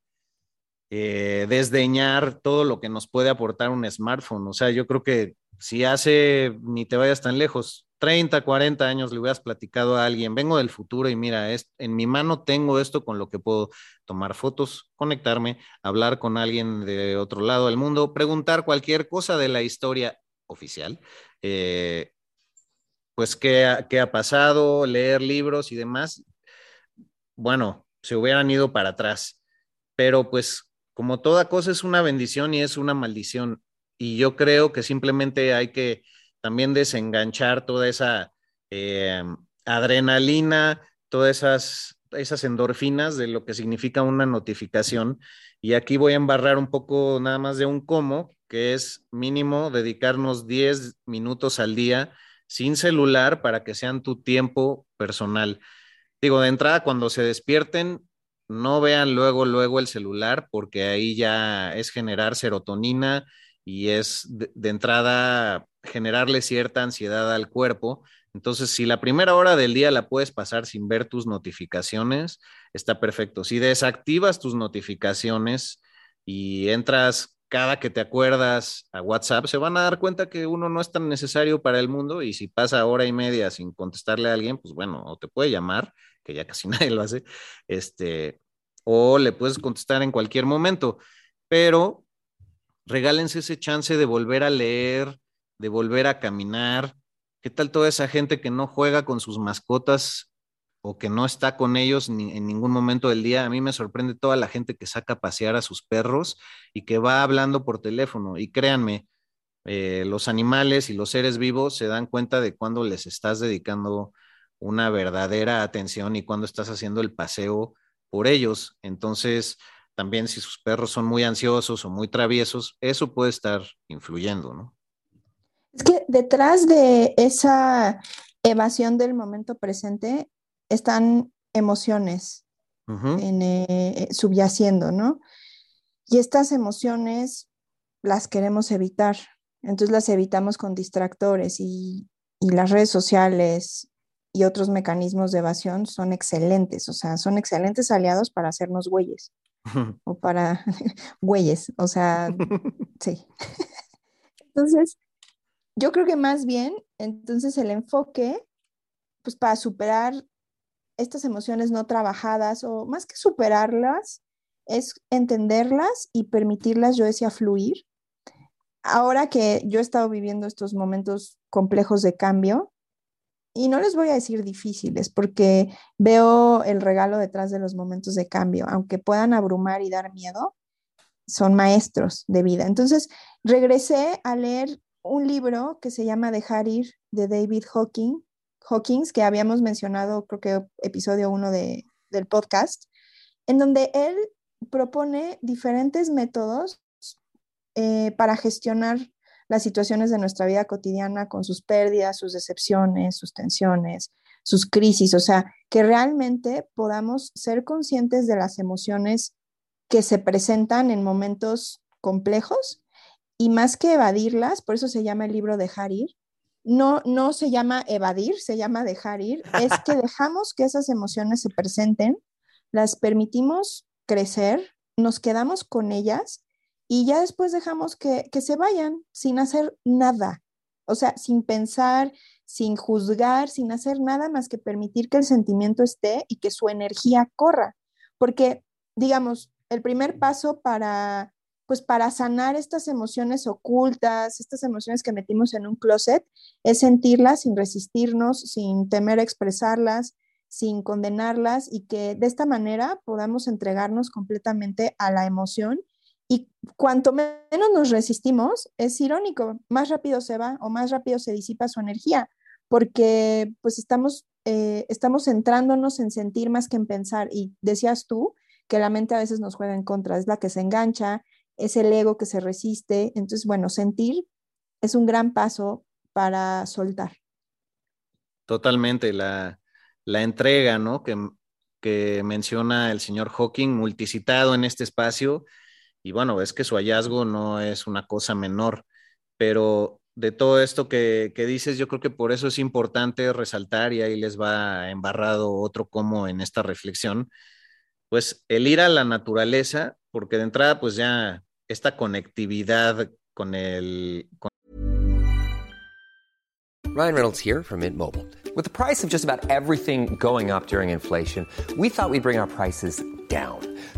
eh, desdeñar todo lo que nos puede aportar un smartphone. O sea, yo creo que si hace, ni te vayas tan lejos, 30, 40 años le hubieras platicado a alguien, vengo del futuro y mira, es, en mi mano tengo esto con lo que puedo tomar fotos, conectarme, hablar con alguien de otro lado del mundo, preguntar cualquier cosa de la historia oficial. Eh, pues qué ha, pasado, leer libros y demás, bueno, se hubieran ido para atrás. Pero pues como toda cosa es una bendición y es una maldición. Y yo creo que simplemente hay que también desenganchar toda esa eh, adrenalina, todas esas, esas endorfinas de lo que significa una notificación. Y aquí voy a embarrar un poco nada más de un cómo, que es mínimo dedicarnos 10 minutos al día sin celular para que sean tu tiempo personal. Digo, de entrada, cuando se despierten, no vean luego, luego el celular, porque ahí ya es generar serotonina y es de, de entrada generarle cierta ansiedad al cuerpo. Entonces, si la primera hora del día la puedes pasar sin ver tus notificaciones, está perfecto. Si desactivas tus notificaciones y entras cada que te acuerdas a WhatsApp, se van a dar cuenta que uno no es tan necesario para el mundo y si pasa hora y media sin contestarle a alguien, pues bueno, o te puede llamar, que ya casi nadie lo hace, este, o le puedes contestar en cualquier momento, pero regálense ese chance de volver a leer, de volver a caminar. ¿Qué tal toda esa gente que no juega con sus mascotas o que no está con ellos ni, en ningún momento del día? A mí me sorprende toda la gente que saca a pasear a sus perros y que va hablando por teléfono. Y créanme, eh, los animales y los seres vivos se dan cuenta de cuando les estás dedicando una verdadera atención y cuando estás haciendo el paseo por ellos. Entonces, también si sus perros son muy ansiosos o muy traviesos, eso puede estar influyendo, ¿no? Es que detrás de esa evasión del momento presente están emociones en, eh, subyaciendo, ¿no? Y estas emociones las queremos evitar. Entonces las evitamos con distractores y, y las redes sociales y otros mecanismos de evasión son excelentes, o sea, son excelentes aliados para hacernos güeyes o para güeyes, o sea, sí. Entonces, yo creo que más bien, entonces el enfoque, pues para superar estas emociones no trabajadas o más que superarlas, es entenderlas y permitirlas, yo decía, fluir. Ahora que yo he estado viviendo estos momentos complejos de cambio, y no les voy a decir difíciles, porque veo el regalo detrás de los momentos de cambio, aunque puedan abrumar y dar miedo, son maestros de vida. Entonces, regresé a leer un libro que se llama Dejar ir de David Hawking, Hawkins, que habíamos mencionado, creo que episodio uno de, del podcast, en donde él propone diferentes métodos eh, para gestionar las situaciones de nuestra vida cotidiana con sus pérdidas, sus decepciones, sus tensiones, sus crisis, o sea, que realmente podamos ser conscientes de las emociones que se presentan en momentos complejos y más que evadirlas, por eso se llama el libro Dejar ir, no, no se llama evadir, se llama dejar ir, es que dejamos que esas emociones se presenten, las permitimos crecer, nos quedamos con ellas y ya después dejamos que, que se vayan sin hacer nada, o sea, sin pensar, sin juzgar, sin hacer nada más que permitir que el sentimiento esté y que su energía corra. Porque, digamos, el primer paso para, pues para sanar estas emociones ocultas, estas emociones que metimos en un closet, es sentirlas sin resistirnos, sin temer expresarlas, sin condenarlas y que de esta manera podamos entregarnos completamente a la emoción. Y cuanto menos nos resistimos, es irónico, más rápido se va o más rápido se disipa su energía, porque pues estamos, eh, estamos centrándonos en sentir más que en pensar. Y decías tú que la mente a veces nos juega en contra, es la que se engancha, es el ego que se resiste. Entonces, bueno, sentir es un gran paso para soltar. Totalmente, la, la entrega, ¿no? Que, que menciona el señor Hawking, multicitado en este espacio. Y bueno, es que su hallazgo no es una cosa menor, pero de todo esto que, que, dices, yo creo que por eso es importante resaltar, y ahí les va embarrado otro como en esta reflexión, pues el ir a la naturaleza, porque de entrada, pues ya esta conectividad con el... Ryan Reynolds here from Mint Mobile. With the price of just about everything going up during inflation, we thought we'd bring our prices down.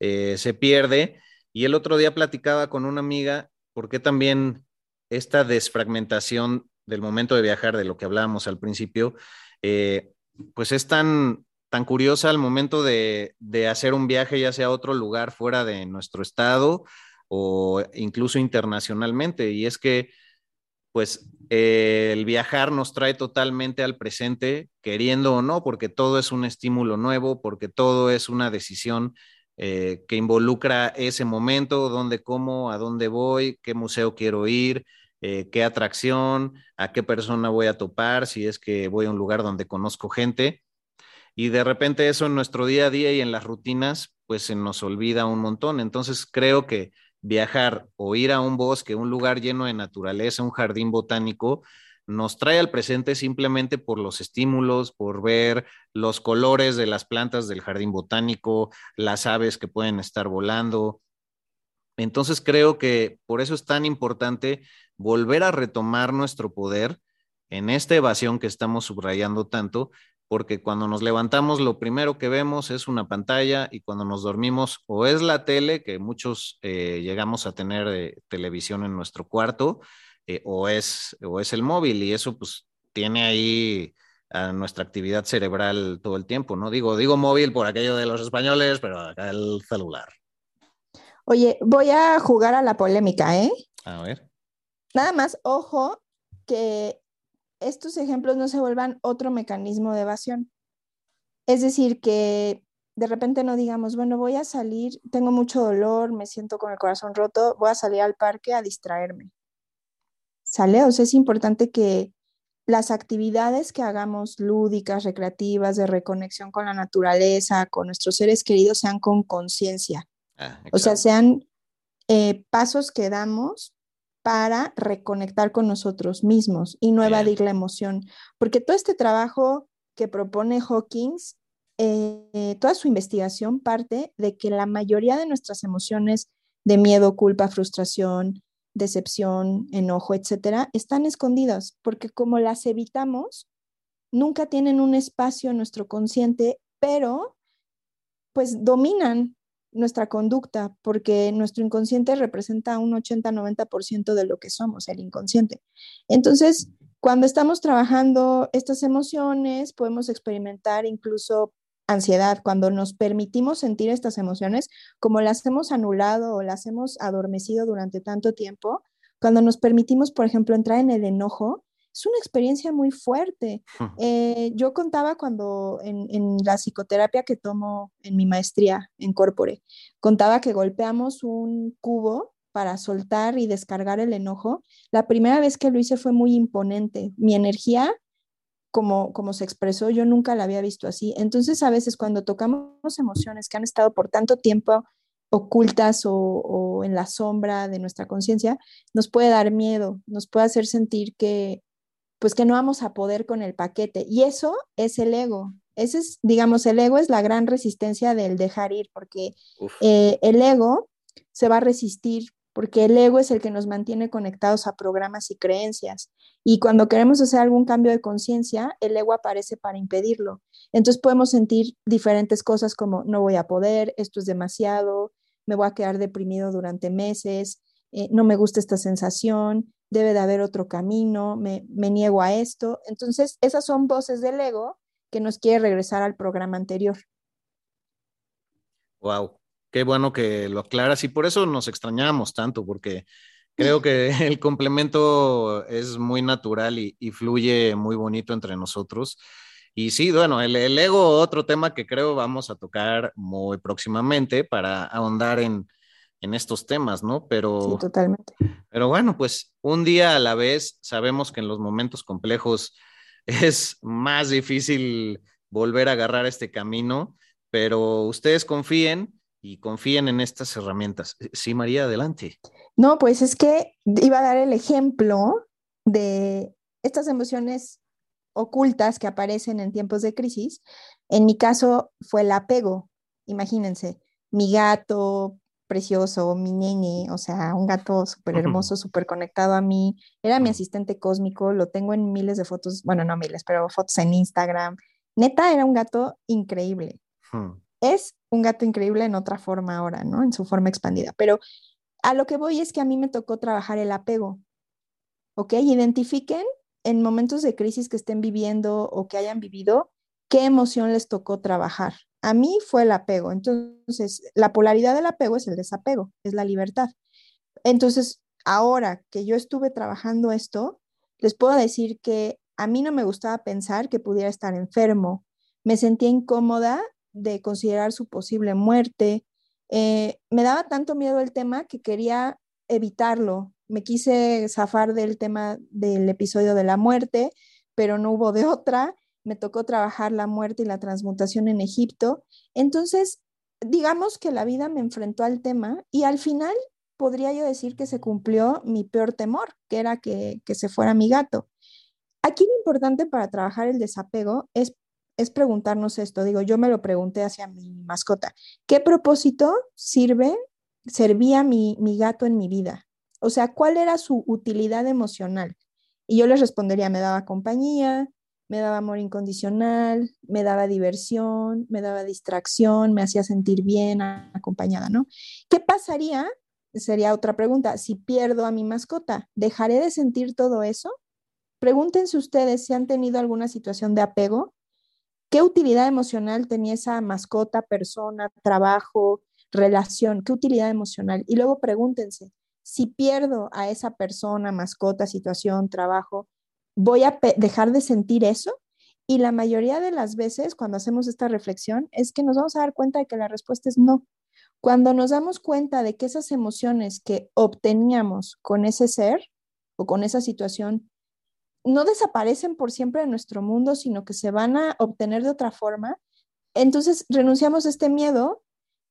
eh, se pierde. Y el otro día platicaba con una amiga por qué también esta desfragmentación del momento de viajar, de lo que hablábamos al principio, eh, pues es tan, tan curiosa al momento de, de hacer un viaje, ya sea a otro lugar fuera de nuestro estado o incluso internacionalmente. Y es que, pues, eh, el viajar nos trae totalmente al presente, queriendo o no, porque todo es un estímulo nuevo, porque todo es una decisión eh, que involucra ese momento, dónde como, a dónde voy, qué museo quiero ir, eh, qué atracción, a qué persona voy a topar, si es que voy a un lugar donde conozco gente. Y de repente eso en nuestro día a día y en las rutinas, pues se nos olvida un montón. Entonces creo que viajar o ir a un bosque, un lugar lleno de naturaleza, un jardín botánico, nos trae al presente simplemente por los estímulos, por ver los colores de las plantas del jardín botánico, las aves que pueden estar volando. Entonces creo que por eso es tan importante volver a retomar nuestro poder en esta evasión que estamos subrayando tanto porque cuando nos levantamos lo primero que vemos es una pantalla y cuando nos dormimos o es la tele, que muchos eh, llegamos a tener eh, televisión en nuestro cuarto, eh, o, es, o es el móvil y eso pues tiene ahí a nuestra actividad cerebral todo el tiempo, ¿no? Digo, digo móvil por aquello de los españoles, pero acá el celular. Oye, voy a jugar a la polémica, ¿eh? A ver. Nada más, ojo, que estos ejemplos no se vuelvan otro mecanismo de evasión. Es decir, que de repente no digamos, bueno, voy a salir, tengo mucho dolor, me siento con el corazón roto, voy a salir al parque a distraerme. ¿Sale? O sea, es importante que las actividades que hagamos lúdicas, recreativas, de reconexión con la naturaleza, con nuestros seres queridos, sean con conciencia. Ah, o sea, sean eh, pasos que damos para reconectar con nosotros mismos y no Bien. evadir la emoción. Porque todo este trabajo que propone Hawkins, eh, toda su investigación parte de que la mayoría de nuestras emociones de miedo, culpa, frustración, decepción, enojo, etcétera, están escondidas porque como las evitamos, nunca tienen un espacio en nuestro consciente, pero pues dominan nuestra conducta, porque nuestro inconsciente representa un 80-90% de lo que somos, el inconsciente. Entonces, cuando estamos trabajando estas emociones, podemos experimentar incluso ansiedad, cuando nos permitimos sentir estas emociones, como las hemos anulado o las hemos adormecido durante tanto tiempo, cuando nos permitimos, por ejemplo, entrar en el enojo, es una experiencia muy fuerte. Eh, yo contaba cuando en, en la psicoterapia que tomo en mi maestría en Corpore, contaba que golpeamos un cubo para soltar y descargar el enojo. La primera vez que lo hice fue muy imponente. Mi energía, como, como se expresó, yo nunca la había visto así. Entonces, a veces cuando tocamos emociones que han estado por tanto tiempo ocultas o, o en la sombra de nuestra conciencia, nos puede dar miedo, nos puede hacer sentir que, pues que no vamos a poder con el paquete. Y eso es el ego. Ese es, digamos, el ego es la gran resistencia del dejar ir, porque eh, el ego se va a resistir, porque el ego es el que nos mantiene conectados a programas y creencias. Y cuando queremos hacer algún cambio de conciencia, el ego aparece para impedirlo. Entonces podemos sentir diferentes cosas como no voy a poder, esto es demasiado, me voy a quedar deprimido durante meses, eh, no me gusta esta sensación, debe de haber otro camino, me, me niego a esto. Entonces, esas son voces del ego que nos quiere regresar al programa anterior. Wow, qué bueno que lo aclaras y por eso nos extrañamos tanto, porque creo que el complemento es muy natural y, y fluye muy bonito entre nosotros. Y sí, bueno, el, el ego, otro tema que creo vamos a tocar muy próximamente para ahondar en, en estos temas, ¿no? Pero, Sí, totalmente. pero bueno, pues un día a la vez sabemos que en los momentos complejos es más difícil volver a agarrar este camino, pero ustedes confíen y confíen en estas herramientas. Sí, María, adelante. No, pues es que iba a dar el ejemplo de estas emociones ocultas que aparecen en tiempos de crisis. En mi caso fue el apego. Imagínense, mi gato, precioso, mi nene, o sea, un gato súper hermoso, súper conectado a mí. Era mi asistente cósmico, lo tengo en miles de fotos, bueno, no miles, pero fotos en Instagram. Neta, era un gato increíble. Hmm. Es un gato increíble en otra forma ahora, ¿no? En su forma expandida. Pero a lo que voy es que a mí me tocó trabajar el apego. ¿Ok? Identifiquen en momentos de crisis que estén viviendo o que hayan vivido, qué emoción les tocó trabajar. A mí fue el apego. Entonces, la polaridad del apego es el desapego, es la libertad. Entonces, ahora que yo estuve trabajando esto, les puedo decir que a mí no me gustaba pensar que pudiera estar enfermo. Me sentía incómoda de considerar su posible muerte. Eh, me daba tanto miedo el tema que quería evitarlo. Me quise zafar del tema del episodio de la muerte, pero no hubo de otra. Me tocó trabajar la muerte y la transmutación en Egipto. Entonces, digamos que la vida me enfrentó al tema y al final podría yo decir que se cumplió mi peor temor, que era que, que se fuera mi gato. Aquí lo importante para trabajar el desapego es es preguntarnos esto. Digo, yo me lo pregunté hacia mi mascota. ¿Qué propósito sirve, servía mi, mi gato en mi vida? O sea, ¿cuál era su utilidad emocional? Y yo les respondería, me daba compañía, me daba amor incondicional, me daba diversión, me daba distracción, me hacía sentir bien acompañada, ¿no? ¿Qué pasaría? Sería otra pregunta. Si pierdo a mi mascota, ¿dejaré de sentir todo eso? Pregúntense ustedes si han tenido alguna situación de apego ¿Qué utilidad emocional tenía esa mascota, persona, trabajo, relación? ¿Qué utilidad emocional? Y luego pregúntense, si pierdo a esa persona, mascota, situación, trabajo, ¿voy a dejar de sentir eso? Y la mayoría de las veces cuando hacemos esta reflexión es que nos vamos a dar cuenta de que la respuesta es no. Cuando nos damos cuenta de que esas emociones que obteníamos con ese ser o con esa situación no desaparecen por siempre de nuestro mundo, sino que se van a obtener de otra forma. Entonces renunciamos a este miedo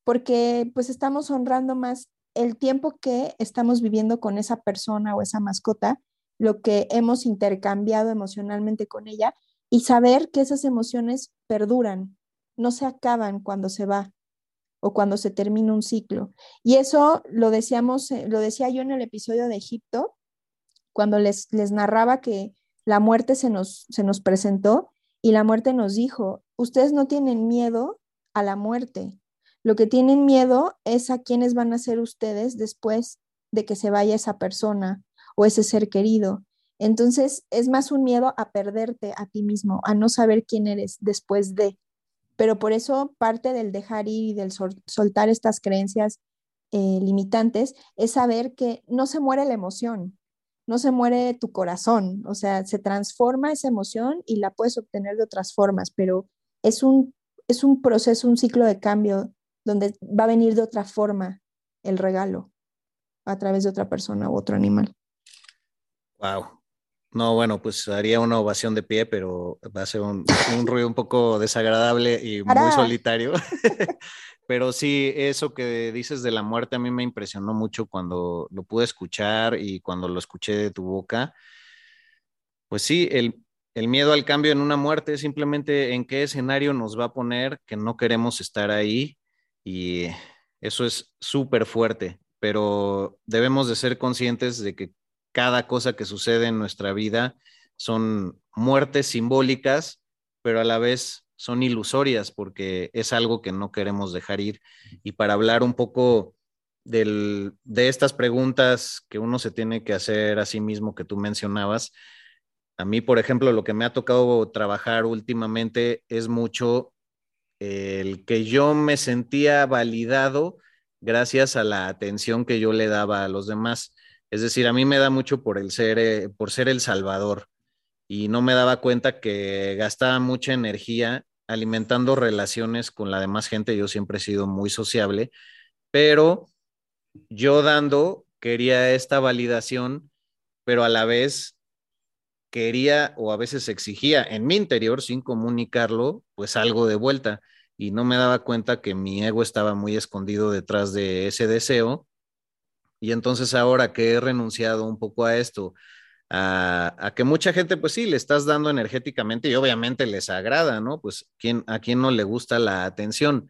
porque pues estamos honrando más el tiempo que estamos viviendo con esa persona o esa mascota, lo que hemos intercambiado emocionalmente con ella y saber que esas emociones perduran, no se acaban cuando se va o cuando se termina un ciclo. Y eso lo decíamos, eh, lo decía yo en el episodio de Egipto, cuando les, les narraba que la muerte se nos, se nos presentó y la muerte nos dijo, ustedes no tienen miedo a la muerte, lo que tienen miedo es a quienes van a ser ustedes después de que se vaya esa persona o ese ser querido. Entonces es más un miedo a perderte a ti mismo, a no saber quién eres después de. Pero por eso parte del dejar ir y del soltar estas creencias eh, limitantes es saber que no se muere la emoción, no se muere tu corazón, o sea, se transforma esa emoción y la puedes obtener de otras formas, pero es un, es un proceso, un ciclo de cambio donde va a venir de otra forma el regalo a través de otra persona u otro animal. Wow. No, bueno, pues haría una ovación de pie, pero va a ser un, un ruido un poco desagradable y muy solitario. Pero sí, eso que dices de la muerte a mí me impresionó mucho cuando lo pude escuchar y cuando lo escuché de tu boca. Pues sí, el, el miedo al cambio en una muerte es simplemente en qué escenario nos va a poner que no queremos estar ahí y eso es súper fuerte, pero debemos de ser conscientes de que cada cosa que sucede en nuestra vida son muertes simbólicas, pero a la vez son ilusorias porque es algo que no queremos dejar ir. Y para hablar un poco de estas preguntas que uno se tiene que hacer a sí mismo que tú mencionabas, a mí, por ejemplo, lo que me ha tocado trabajar últimamente es mucho el que yo me sentía validado gracias a la atención que yo le daba a los demás. Es decir, a mí me da mucho por el ser, eh, por ser el salvador y no me daba cuenta que gastaba mucha energía alimentando relaciones con la demás gente. Yo siempre he sido muy sociable, pero yo dando quería esta validación, pero a la vez quería o a veces exigía en mi interior, sin comunicarlo, pues algo de vuelta. Y no me daba cuenta que mi ego estaba muy escondido detrás de ese deseo. Y entonces ahora que he renunciado un poco a esto, a, que mucha gente, pues sí, le estás dando energéticamente y obviamente les agrada, ¿no? Pues ¿quién, a quién no le gusta la atención,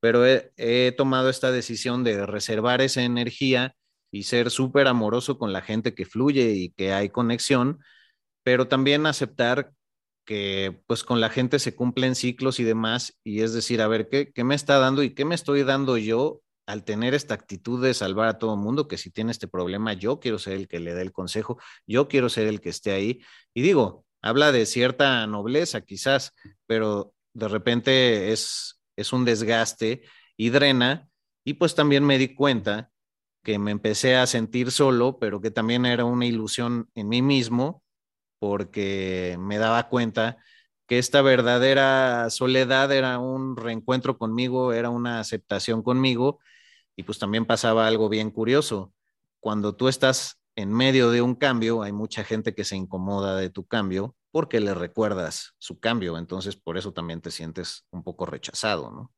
pero he, he tomado esta decisión de reservar esa energía y ser súper amoroso con la gente que fluye y que hay conexión, pero también aceptar que pues con la gente se cumplen ciclos y demás, y es decir, a ver, ¿qué, qué me está dando y qué me estoy dando yo al tener esta actitud de salvar a todo mundo, que si tiene este problema, yo quiero ser el que le dé el consejo, yo quiero ser el que esté ahí. Y digo, habla de cierta nobleza quizás, pero de repente es, es un desgaste y drena. Y pues también me di cuenta que me empecé a sentir solo, pero que también era una ilusión en mí mismo, porque me daba cuenta que esta verdadera soledad era un reencuentro conmigo, era una aceptación conmigo, y pues también pasaba algo bien curioso. Cuando tú estás en medio de un cambio, hay mucha gente que se incomoda de tu cambio porque le recuerdas su cambio, entonces por eso también te sientes un poco rechazado, ¿no?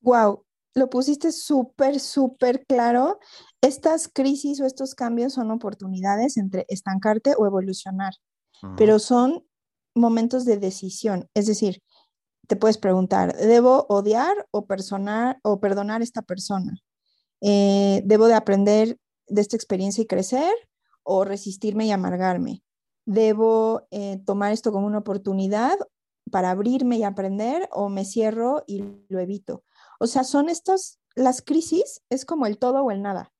Wow, lo pusiste súper, súper claro. Estas crisis o estos cambios son oportunidades entre estancarte o evolucionar, pero son momentos de decisión. Es decir, te puedes preguntar, ¿debo odiar o, personar, o perdonar a esta persona? Eh, ¿Debo de aprender de esta experiencia y crecer o resistirme y amargarme? ¿Debo eh, tomar esto como una oportunidad para abrirme y aprender o me cierro y lo evito? O sea, son estas, las crisis es como el todo o el nada.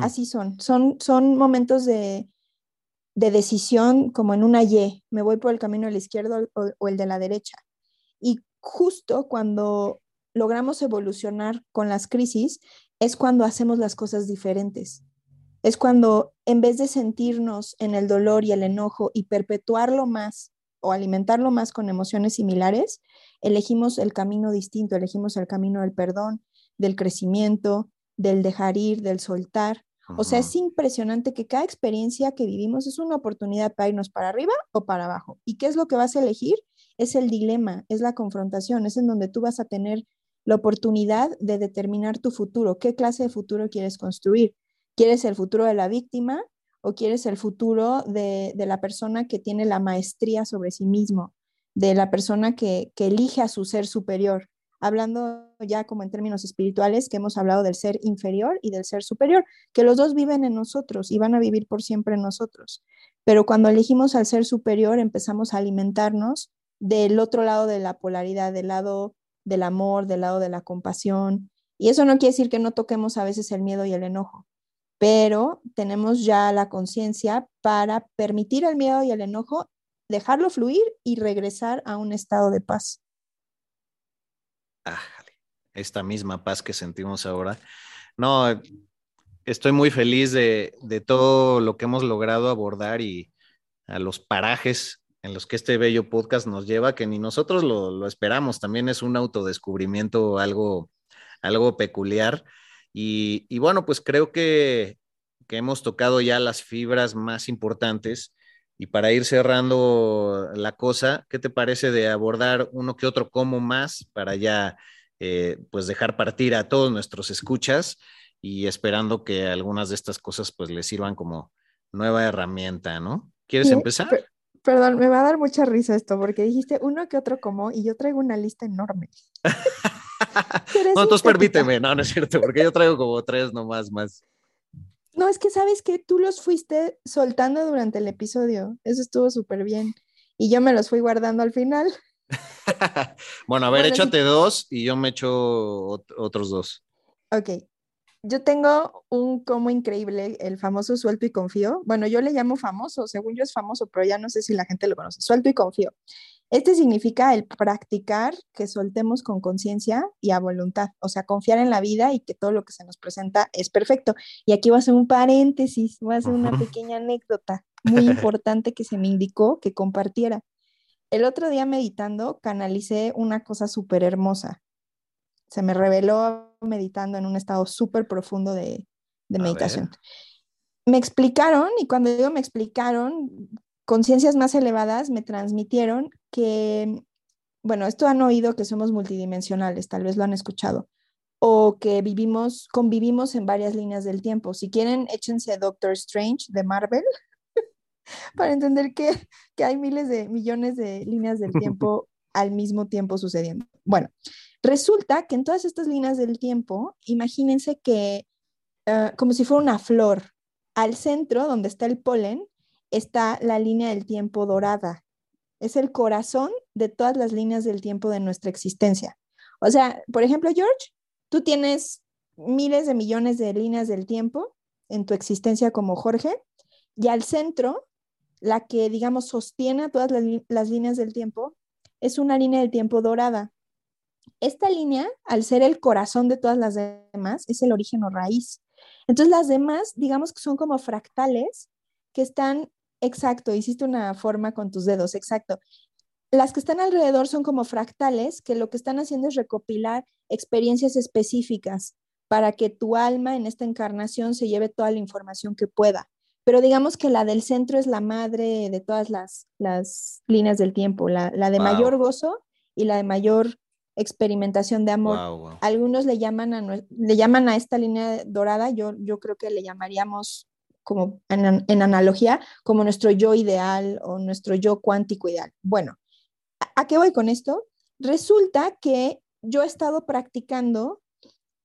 Así son. Son, son momentos de, de decisión como en una Y. Me voy por el camino de la izquierda o, o el de la derecha. Y justo cuando logramos evolucionar con las crisis es cuando hacemos las cosas diferentes. Es cuando en vez de sentirnos en el dolor y el enojo y perpetuarlo más o alimentarlo más con emociones similares, elegimos el camino distinto, elegimos el camino del perdón, del crecimiento, del dejar ir, del soltar. O sea, es impresionante que cada experiencia que vivimos es una oportunidad para irnos para arriba o para abajo. ¿Y qué es lo que vas a elegir? Es el dilema, es la confrontación, es en donde tú vas a tener la oportunidad de determinar tu futuro. ¿Qué clase de futuro quieres construir? ¿Quieres el futuro de la víctima o quieres el futuro de, de la persona que tiene la maestría sobre sí mismo, de la persona que, que elige a su ser superior? Hablando ya como en términos espirituales, que hemos hablado del ser inferior y del ser superior, que los dos viven en nosotros y van a vivir por siempre en nosotros. Pero cuando elegimos al ser superior, empezamos a alimentarnos del otro lado de la polaridad, del lado del amor, del lado de la compasión. Y eso no quiere decir que no toquemos a veces el miedo y el enojo, pero tenemos ya la conciencia para permitir el miedo y el enojo, dejarlo fluir y regresar a un estado de paz. Esta misma paz que sentimos ahora. No, estoy muy feliz de, de todo lo que hemos logrado abordar y a los parajes en los que este bello podcast nos lleva, que ni nosotros lo, lo esperamos, también es un autodescubrimiento algo, algo peculiar. Y, y bueno, pues creo que, que, hemos tocado ya las fibras más importantes. Y para ir cerrando la cosa, ¿qué te parece de abordar uno que otro como más para ya eh, pues dejar partir a todos nuestros escuchas y esperando que algunas de estas cosas pues les sirvan como nueva herramienta, ¿no? ¿Quieres Sí, empezar? Per- Perdón, me va a dar mucha risa esto porque dijiste uno que otro como y yo traigo una lista enorme. No, entonces permíteme, no, no es cierto, porque yo traigo como tres nomás más. No, es que sabes que tú los fuiste soltando durante el episodio. Eso estuvo súper bien. Y yo me los fui guardando al final. bueno, a ver, Bueno, sí. échate dos y yo me echo ot- otros dos. Ok. Yo tengo un como increíble, el famoso suelto y confío. Bueno, yo le llamo famoso, según yo es famoso, pero ya no sé si la gente lo conoce. Suelto y confío. Este significa el practicar que soltemos con conciencia y a voluntad, o sea, confiar en la vida y que todo lo que se nos presenta es perfecto. Y aquí voy a hacer un paréntesis, voy a hacer una pequeña anécdota muy importante que se me indicó que compartiera. El otro día meditando canalicé una cosa súper hermosa. Se me reveló meditando en un estado súper profundo de, meditación. Me explicaron, y cuando digo me explicaron, conciencias más elevadas me transmitieron que, bueno, esto han oído que somos multidimensionales, tal vez lo han escuchado, o que vivimos, convivimos en varias líneas del tiempo. Si quieren, échense Doctor Strange de Marvel para entender que, que hay miles de millones de líneas del tiempo al mismo tiempo sucediendo. Bueno, Resulta que en todas estas líneas del tiempo, imagínense que uh, como si fuera una flor, al centro, donde está el polen, está la línea del tiempo dorada. Es el corazón de todas las líneas del tiempo de nuestra existencia. O sea, por ejemplo, George, tú tienes miles de millones de líneas del tiempo en tu existencia como Jorge, y al centro, la que, digamos, sostiene todas las líneas del tiempo, es una línea del tiempo dorada. Esta línea, al ser el corazón de todas las demás, es el origen o raíz. Entonces las demás, digamos que son como fractales que están, exacto, hiciste una forma con tus dedos, exacto. Las que están alrededor son como fractales que lo que están haciendo es recopilar experiencias específicas para que tu alma en esta encarnación se lleve toda la información que pueda. Pero digamos que la del centro es la madre de todas las, las líneas del tiempo, la, la de wow. mayor gozo y la de mayor experimentación de amor. Wow, wow. Algunos le llaman, a, le llaman a esta línea dorada, yo, yo creo que le llamaríamos como en, en, analogía, como nuestro yo ideal o nuestro yo cuántico ideal. Bueno, ¿a, ¿a qué voy con esto? Resulta que yo he estado practicando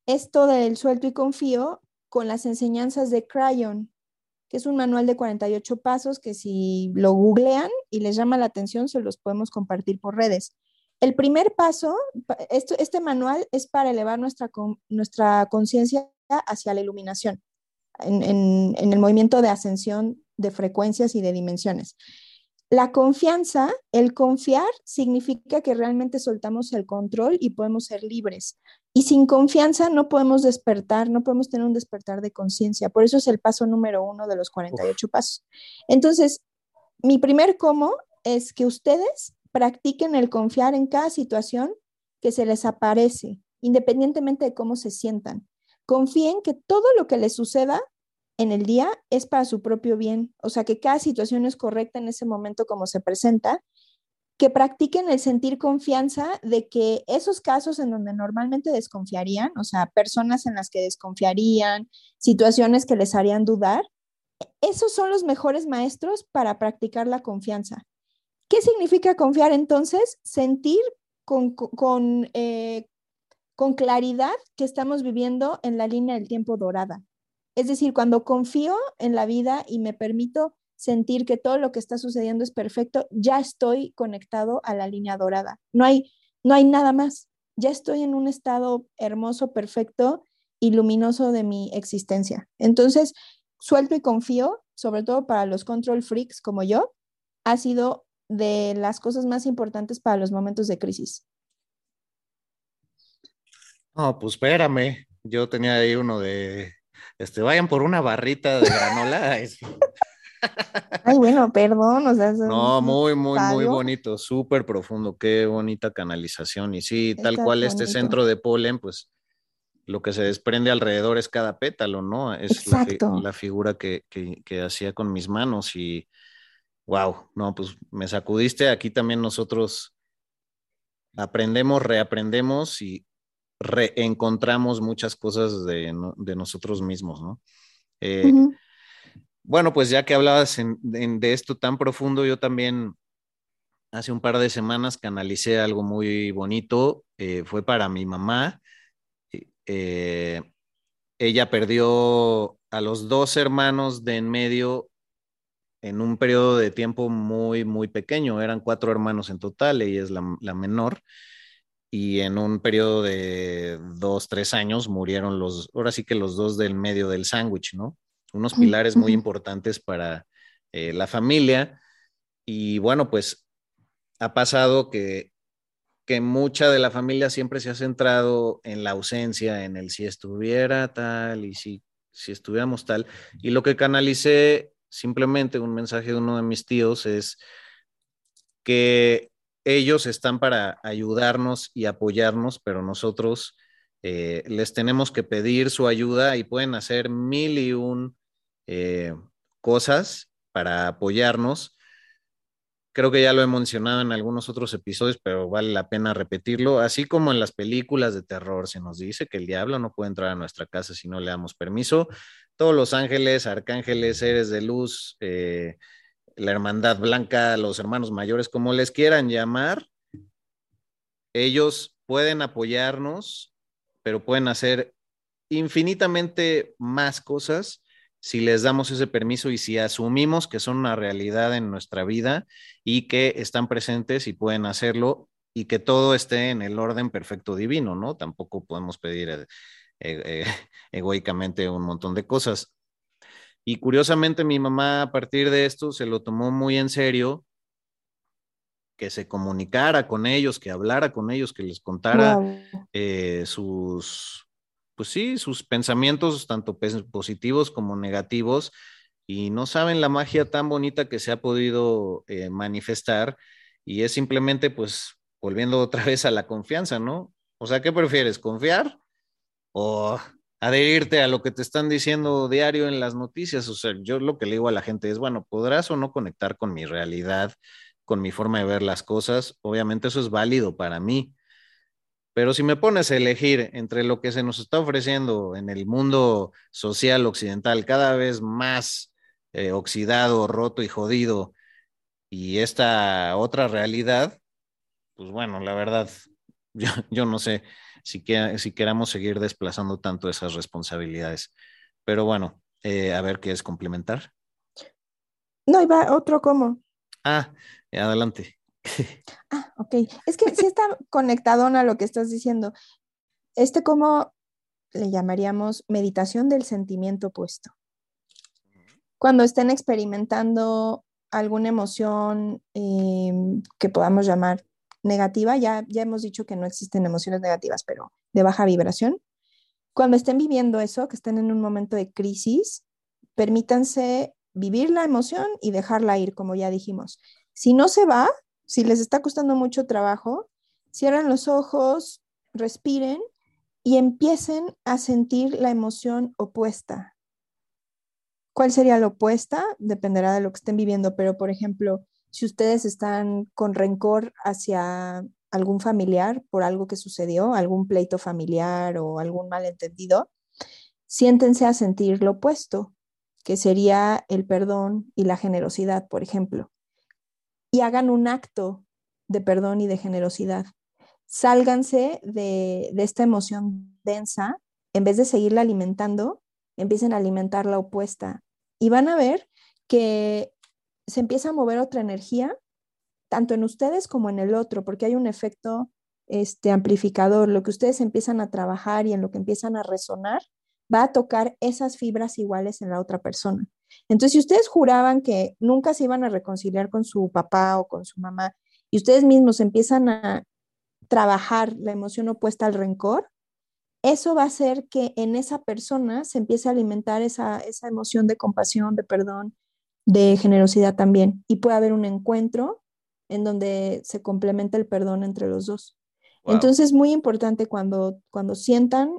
esto del suelto y confío con las enseñanzas de Crayon, que es un manual de 48 pasos que si lo googlean y les llama la atención, se los podemos compartir por redes. El primer paso, esto, este manual es para elevar nuestra, nuestra conciencia hacia la iluminación, en, en, en el movimiento de ascensión de frecuencias y de dimensiones. La confianza, el confiar, significa que realmente soltamos el control y podemos ser libres. Y sin confianza no podemos despertar, no podemos tener un despertar de conciencia. Por eso es el paso número uno de los 48 Uf. pasos. Entonces, mi primer cómo es que ustedes practiquen el confiar en cada situación que se les aparece, independientemente de cómo se sientan. Confíen que todo lo que les suceda en el día es para su propio bien, o sea, que cada situación es correcta en ese momento como se presenta, que practiquen el sentir confianza de que esos casos en donde normalmente desconfiarían, o sea, personas en las que desconfiarían, situaciones que les harían dudar, esos son los mejores maestros para practicar la confianza. ¿Qué significa confiar entonces? Sentir con, con, eh, con claridad que estamos viviendo en la línea del tiempo dorada. Es decir, cuando confío en la vida y me permito sentir que todo lo que está sucediendo es perfecto, ya estoy conectado a la línea dorada. No hay, no hay nada más. Ya estoy en un estado hermoso, perfecto y luminoso de mi existencia. Entonces, suelto y confío, sobre todo para los control freaks como yo, ha sido de las cosas más importantes para los momentos de crisis. No, pues espérame. Yo tenía ahí uno de este, vayan por una barrita de granola. Ay, bueno, perdón, o sea, no, muy, muy, ¿sabio? muy bonito, súper profundo, qué bonita canalización. Y sí, Está tal cual bonito. este centro de polen, pues lo que se desprende alrededor es cada pétalo, ¿no? Es la, la, figura que, que, que, hacía con mis manos y, wow, no, pues me sacudiste. Aquí también nosotros aprendemos, reaprendemos y reencontramos muchas cosas de, de nosotros mismos, ¿no? Eh, uh -huh. Bueno, pues ya que hablabas en, en, de esto tan profundo, yo también hace un par de semanas canalicé algo muy bonito, eh, fue para mi mamá. Eh, ella perdió a los dos hermanos de en medio en un periodo de tiempo muy, muy pequeño, eran cuatro hermanos en total, ella es la, la menor y en un periodo de dos, tres años murieron los, ahora sí que los dos del medio del sándwich, ¿no? Unos pilares muy importantes para eh, la familia. Y bueno, pues ha pasado que, que mucha de la familia siempre se ha centrado en la ausencia, en el si estuviera tal y si, si estuviéramos tal. Y lo que canalicé, simplemente un mensaje de uno de mis tíos, es que ellos están para ayudarnos y apoyarnos, pero nosotros eh, les tenemos que pedir su ayuda y pueden hacer mil y un eh, cosas para apoyarnos. Creo que ya lo he mencionado en algunos otros episodios, pero vale la pena repetirlo. Así como en las películas de terror se nos dice que el diablo no puede entrar a nuestra casa si no le damos permiso. Todos los ángeles, arcángeles, seres de luz, eh, la Hermandad Blanca, los hermanos mayores, como les quieran llamar, ellos pueden apoyarnos, pero pueden hacer infinitamente más cosas si les damos ese permiso y si asumimos que son una realidad en nuestra vida y que están presentes y pueden hacerlo y que todo esté en el orden perfecto divino, ¿no? Tampoco podemos pedir eh, egoicamente un montón de cosas. Y curiosamente mi mamá a partir de esto se lo tomó muy en serio, que se comunicara con ellos, que hablara con ellos, que les contara eh, sus, pues sí, sus pensamientos, tanto positivos como negativos, y no saben la magia tan bonita que se ha podido eh, manifestar, y es simplemente, pues, volviendo otra vez a la confianza, ¿no? O sea, ¿qué prefieres? ¿Confiar o adherirte a lo que te están diciendo diario en las noticias? O sea, yo lo que le digo a la gente es, bueno, podrás o no conectar con mi realidad, con mi forma de ver las cosas, obviamente eso es válido para mí. Pero si me pones a elegir entre lo que se nos está ofreciendo en el mundo social occidental, cada vez más eh, oxidado, roto y jodido, y esta otra realidad, pues bueno, la verdad, yo, no sé si, si queramos seguir desplazando tanto esas responsabilidades. Pero bueno, eh, a ver qué es complementar. No, iba otro cómo. Ah, adelante. Ah, ok. Es que sí está conectado a lo que estás diciendo. Este como le llamaríamos meditación del sentimiento opuesto. Cuando estén experimentando alguna emoción em, que podamos llamar negativa, ya, ya hemos dicho que no existen emociones negativas, pero de baja vibración. Cuando estén viviendo eso, que estén en un momento de crisis, permítanse vivir la emoción y dejarla ir, como ya dijimos. Si no se va, si les está costando mucho trabajo, cierran los ojos, respiren y empiecen a sentir la emoción opuesta. ¿Cuál sería la opuesta? Dependerá de lo que estén viviendo, pero por ejemplo, si ustedes están con rencor hacia algún familiar por algo que sucedió, algún pleito familiar o algún malentendido, siéntense a sentir lo opuesto, que sería el perdón y la generosidad, por ejemplo y hagan un acto de perdón y de generosidad. Sálganse de, esta emoción densa, en vez de seguirla alimentando, empiecen a alimentar la opuesta y van a ver que se empieza a mover otra energía, tanto en ustedes como en el otro, porque hay un efecto este, amplificador. Lo que ustedes empiezan a trabajar y en lo que empiezan a resonar va a tocar esas fibras iguales en la otra persona. Entonces, si ustedes juraban que nunca se iban a reconciliar con su papá o con su mamá y ustedes mismos empiezan a trabajar la emoción opuesta al rencor, eso va a hacer que en esa persona se empiece a alimentar esa, emoción de compasión, de perdón, de generosidad también. Y puede haber un encuentro en donde se complementa el perdón entre los dos. Entonces, es muy importante cuando, cuando sientan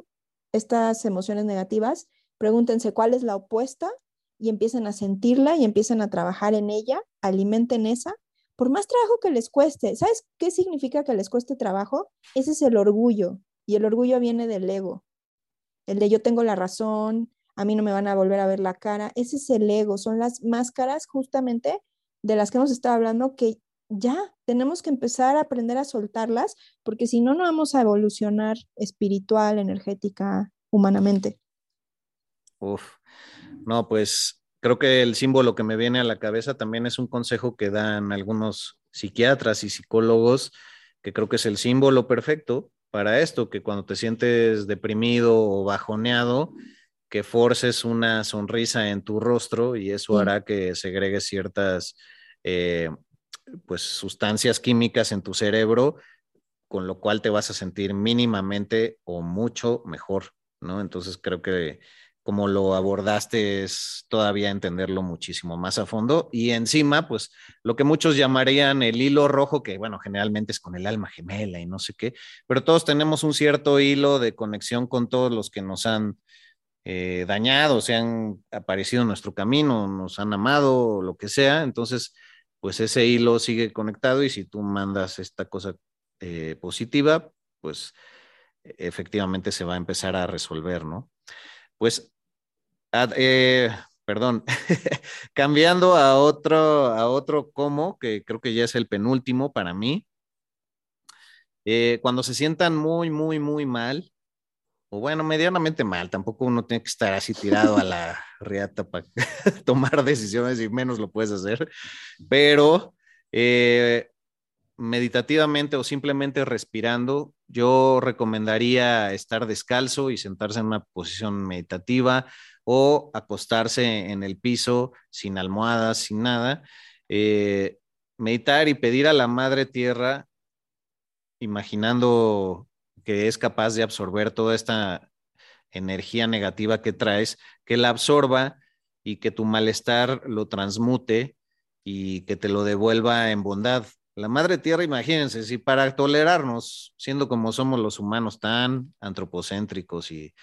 estas emociones negativas, pregúntense cuál es la opuesta y empiecen a sentirla y empiecen a trabajar en ella, alimenten esa, por más trabajo que les cueste. ¿Sabes qué significa que les cueste trabajo? Ese es el orgullo y el orgullo viene del ego. El de yo tengo la razón, a mí no me van a volver a ver la cara. Ese es el ego, son las máscaras justamente de las que hemos estado hablando que ya tenemos que empezar a aprender a soltarlas porque si no, no vamos a evolucionar espiritual, energética, humanamente. Uf, no, pues creo que el símbolo que me viene a la cabeza también es un consejo que dan algunos psiquiatras y psicólogos, que creo que es el símbolo perfecto para esto, que cuando te sientes deprimido o bajoneado, que forces una sonrisa en tu rostro y eso hará que segregues ciertas eh, pues sustancias químicas en tu cerebro, con lo cual te vas a sentir mínimamente o mucho mejor, ¿no? Entonces creo que como lo abordaste es todavía entenderlo muchísimo más a fondo. Y encima, pues lo que muchos llamarían el hilo rojo, que bueno, generalmente es con el alma gemela y no sé qué, pero todos tenemos un cierto hilo de conexión con todos los que nos han eh, dañado, se han aparecido en nuestro camino, nos han amado, lo que sea. Entonces, pues ese hilo sigue conectado y si tú mandas esta cosa eh, positiva, pues efectivamente se va a empezar a resolver, ¿no? Pues eh, perdón, cambiando a otro, a otro cómo, que creo que ya es el penúltimo para mí. Eh, cuando se sientan muy, muy, muy mal, o bueno, medianamente mal, tampoco uno tiene que estar así tirado a la riata para tomar decisiones y menos lo puedes hacer, pero eh, meditativamente o simplemente respirando, yo recomendaría estar descalzo y sentarse en una posición meditativa o acostarse en el piso sin almohadas, sin nada. Eh, meditar y pedir a la madre tierra, imaginando que es capaz de absorber toda esta energía negativa que traes, que la absorba y que tu malestar lo transmute y que te lo devuelva en bondad. La madre tierra, imagínense, si para tolerarnos, siendo como somos los humanos tan antropocéntricos y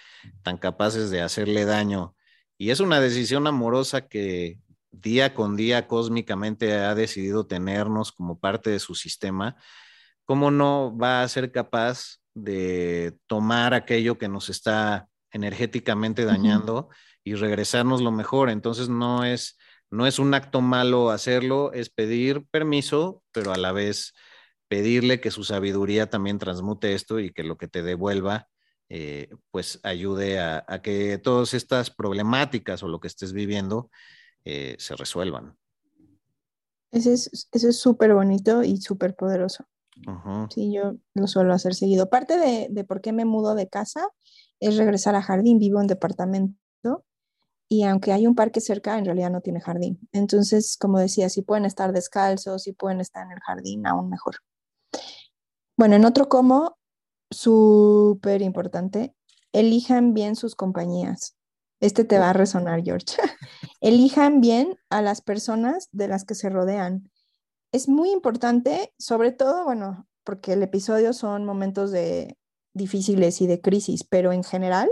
tan capaces de hacerle daño, y es una decisión amorosa que día con día cósmicamente ha decidido tenernos como parte de su sistema, ¿cómo no va a ser capaz de tomar aquello que nos está energéticamente dañando y regresarnos lo mejor? Entonces no es no es un acto malo hacerlo, es pedir permiso, pero a la vez pedirle que su sabiduría también transmute esto y que lo que te devuelva, eh, pues ayude a, que todas estas problemáticas o lo que estés viviendo eh, se resuelvan. Ese es súper bonito y súper poderoso. Sí, yo lo suelo hacer seguido. Parte de, de por qué me mudo de casa es regresar a jardín, vivo en departamento y aunque hay un parque cerca, en realidad no tiene jardín. Entonces, como decía, si pueden estar descalzos, si pueden estar en el jardín, aún mejor. Bueno, en otro como, súper importante, elijan bien sus compañías. Este te va a resonar, George. elijan bien a las personas de las que se rodean. Es muy importante, sobre todo, bueno, porque el episodio son momentos de difíciles y de crisis, pero en general,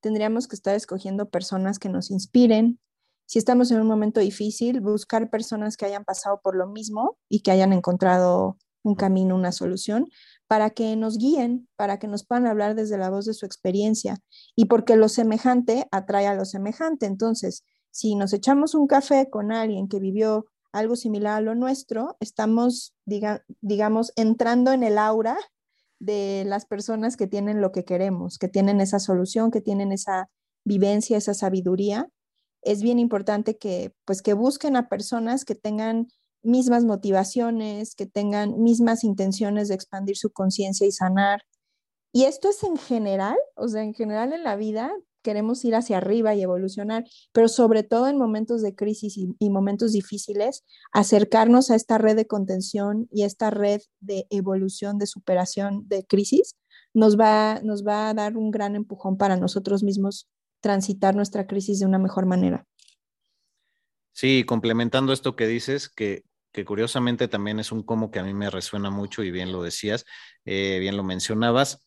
tendríamos que estar escogiendo personas que nos inspiren. Si estamos en un momento difícil, buscar personas que hayan pasado por lo mismo y que hayan encontrado un camino, una solución, para que nos guíen, para que nos puedan hablar desde la voz de su experiencia y porque lo semejante atrae a lo semejante. Entonces, si nos echamos un café con alguien que vivió algo similar a lo nuestro, estamos, digamos, entrando en el aura de las personas que tienen lo que queremos, que tienen esa solución, que tienen esa vivencia, esa sabiduría. Es bien importante que pues que busquen a personas que tengan mismas motivaciones, que tengan mismas intenciones de expandir su conciencia y sanar. Y esto es en general, o sea, en general en la vida, queremos ir hacia arriba y evolucionar, pero sobre todo en momentos de crisis y, momentos difíciles, acercarnos a esta red de contención y esta red de evolución, de superación de crisis, nos va, nos va a dar un gran empujón para nosotros mismos transitar nuestra crisis de una mejor manera. Sí, complementando esto que dices, que, curiosamente también es un como que a mí me resuena mucho y bien lo decías, eh, bien lo mencionabas,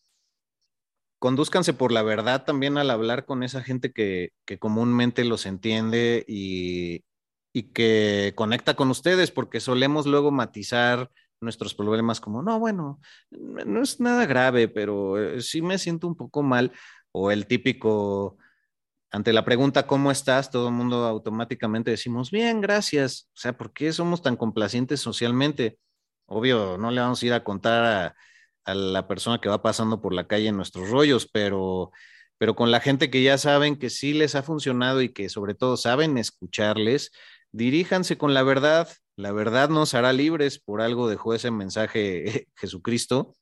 conduzcanse por la verdad también al hablar con esa gente que, comúnmente los entiende y, que conecta con ustedes, porque solemos luego matizar nuestros problemas como, no, bueno, no es nada grave, pero eh, sí me siento un poco mal, o el típico, ante la pregunta, ¿cómo estás? Todo el mundo automáticamente decimos, bien, gracias. O sea, ¿por qué somos tan complacientes socialmente? Obvio, no le vamos a ir a contar a a la persona que va pasando por la calle en nuestros rollos, pero, pero con la gente que ya saben que sí les ha funcionado y que sobre todo saben escucharles, diríjanse con la verdad. La verdad nos hará libres, por algo dejó ese mensaje Jesucristo,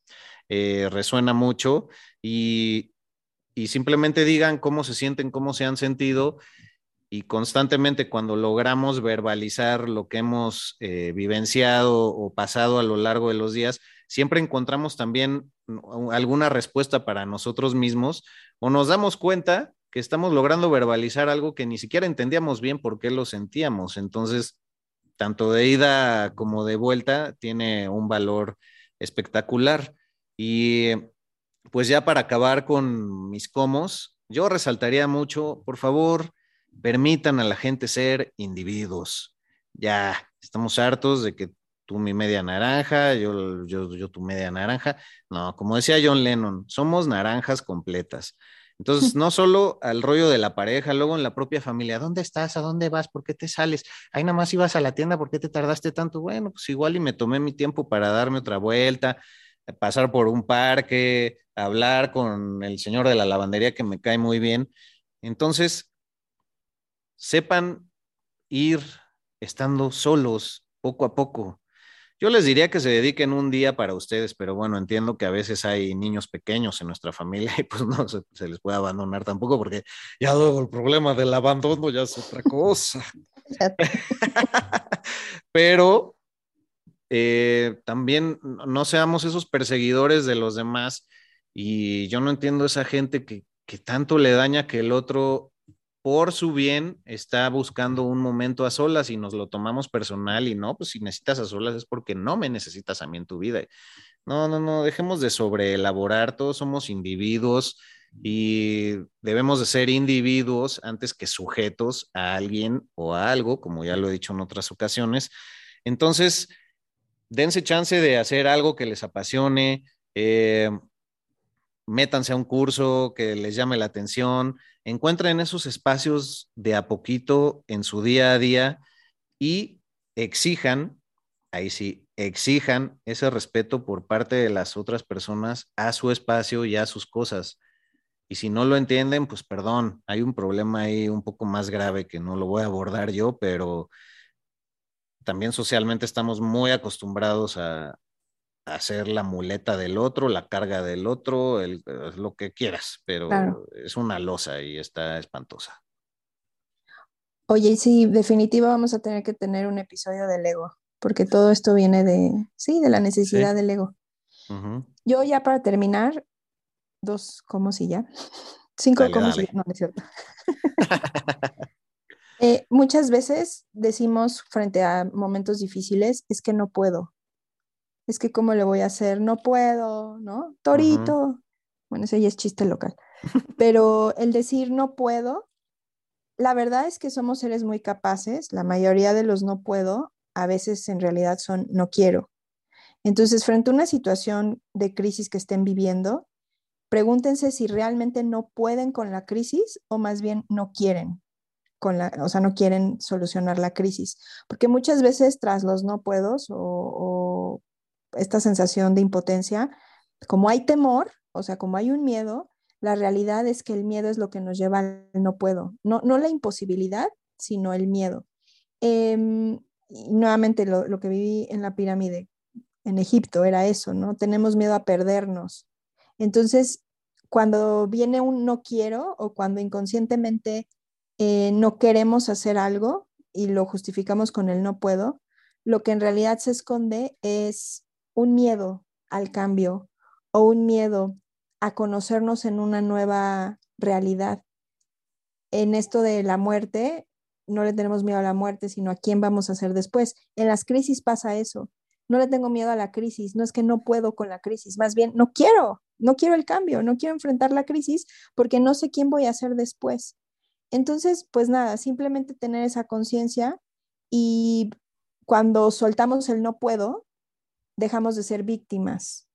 eh, resuena mucho y, y simplemente digan cómo se sienten, cómo se han sentido y constantemente cuando logramos verbalizar lo que hemos eh, vivenciado o pasado a lo largo de los días, siempre encontramos también alguna respuesta para nosotros mismos o nos damos cuenta que estamos logrando verbalizar algo que ni siquiera entendíamos bien por qué lo sentíamos. Entonces, tanto de ida como de vuelta tiene un valor espectacular. Y pues ya para acabar con mis comos, yo resaltaría mucho, por favor, permitan a la gente ser individuos. Ya estamos hartos de que tú mi media naranja, yo, yo, yo tu media naranja. No, como decía John Lennon, somos naranjas completas. Entonces, no solo al rollo de la pareja, luego en la propia familia, ¿dónde estás? ¿A dónde vas? ¿Por qué te sales? Ahí nada más ibas a la tienda, ¿por qué te tardaste tanto? Bueno, pues igual y me tomé mi tiempo para darme otra vuelta. pasar por un parque, hablar con el señor de la lavandería que me cae muy bien. Entonces, sepan ir estando solos poco a poco. Yo les diría que se dediquen un día para ustedes, pero bueno, entiendo que a veces hay niños pequeños en nuestra familia y pues no se, se les puede abandonar tampoco porque ya luego el problema del abandono ya es otra cosa. pero eh, también no seamos esos perseguidores de los demás y yo no entiendo esa gente que, que tanto le daña que el otro por su bien está buscando un momento a solas y nos lo tomamos personal y no, pues si necesitas a solas es porque no me necesitas a mí en tu vida. No, no, no, dejemos de sobreelaborar, todos somos individuos y debemos de ser individuos antes que sujetos a alguien o a algo, como ya lo he dicho en otras ocasiones. Entonces, dense chance de hacer algo que les apasione, eh, métanse a un curso que les llame la atención, encuentren esos espacios de a poquito en su día a día y exijan, ahí sí, exijan ese respeto por parte de las otras personas a su espacio y a sus cosas. Y si no lo entienden, pues perdón, hay un problema ahí un poco más grave que no lo voy a abordar yo, pero también socialmente estamos muy acostumbrados a, hacer la muleta del otro, la carga del otro, el, lo que quieras, pero Claro. es una losa y está espantosa. Oye, sí, definitivo vamos a tener que tener un episodio del ego, porque todo esto viene de, sí, de la necesidad Sí. del ego. Yo ya para terminar, dos cómo si ya, cinco Dale, cómo si ya, no, no es cierto. Eh, muchas veces decimos frente a momentos difíciles, es que no puedo, es que cómo le voy a hacer, no puedo, ¿no? Torito. Bueno, ese ya es chiste local. Pero el decir no puedo, la verdad es que somos seres muy capaces, la mayoría de los no puedo, a veces en realidad son no quiero. Entonces, frente a una situación de crisis que estén viviendo, pregúntense si realmente no pueden con la crisis o más bien no quieren con la, o sea, no quieren solucionar la crisis. Porque muchas veces tras los no puedos o, o esta sensación de impotencia, como hay temor, o sea, como hay un miedo, la realidad es que el miedo es lo que nos lleva al no puedo. No, no la imposibilidad, sino el miedo. Em, y nuevamente lo, lo que viví en la pirámide en Egipto era eso, ¿no? Tenemos miedo a perdernos. Entonces, cuando viene un no quiero o cuando inconscientemente eh, no queremos hacer algo y lo justificamos con el no puedo, lo que en realidad se esconde es un miedo al cambio o un miedo a conocernos en una nueva realidad. En esto de la muerte, no le tenemos miedo a la muerte, sino a quién vamos a ser después. En las crisis pasa eso. No le tengo miedo a la crisis, no es que no puedo con la crisis, más bien no quiero, no quiero el cambio, no quiero enfrentar la crisis porque no sé quién voy a ser después. Entonces, pues nada, simplemente tener esa conciencia y cuando soltamos el no puedo, dejamos de ser víctimas,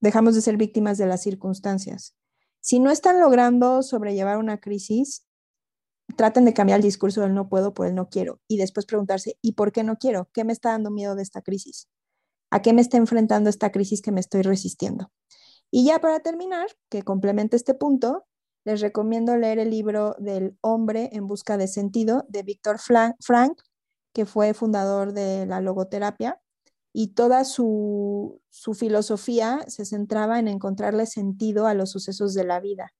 dejamos de ser víctimas de las circunstancias. Si no están logrando sobrellevar una crisis, traten de cambiar el discurso del no puedo por el no quiero y después preguntarse, ¿y por qué no quiero? ¿Qué me está dando miedo de esta crisis? ¿A qué me está enfrentando esta crisis que me estoy resistiendo? Y ya para terminar, que complemente este punto, les recomiendo leer el libro del hombre en busca de sentido de Víctor Frank, que fue fundador de la logoterapia, y toda su, su, filosofía se centraba en encontrarle sentido a los sucesos de la vida.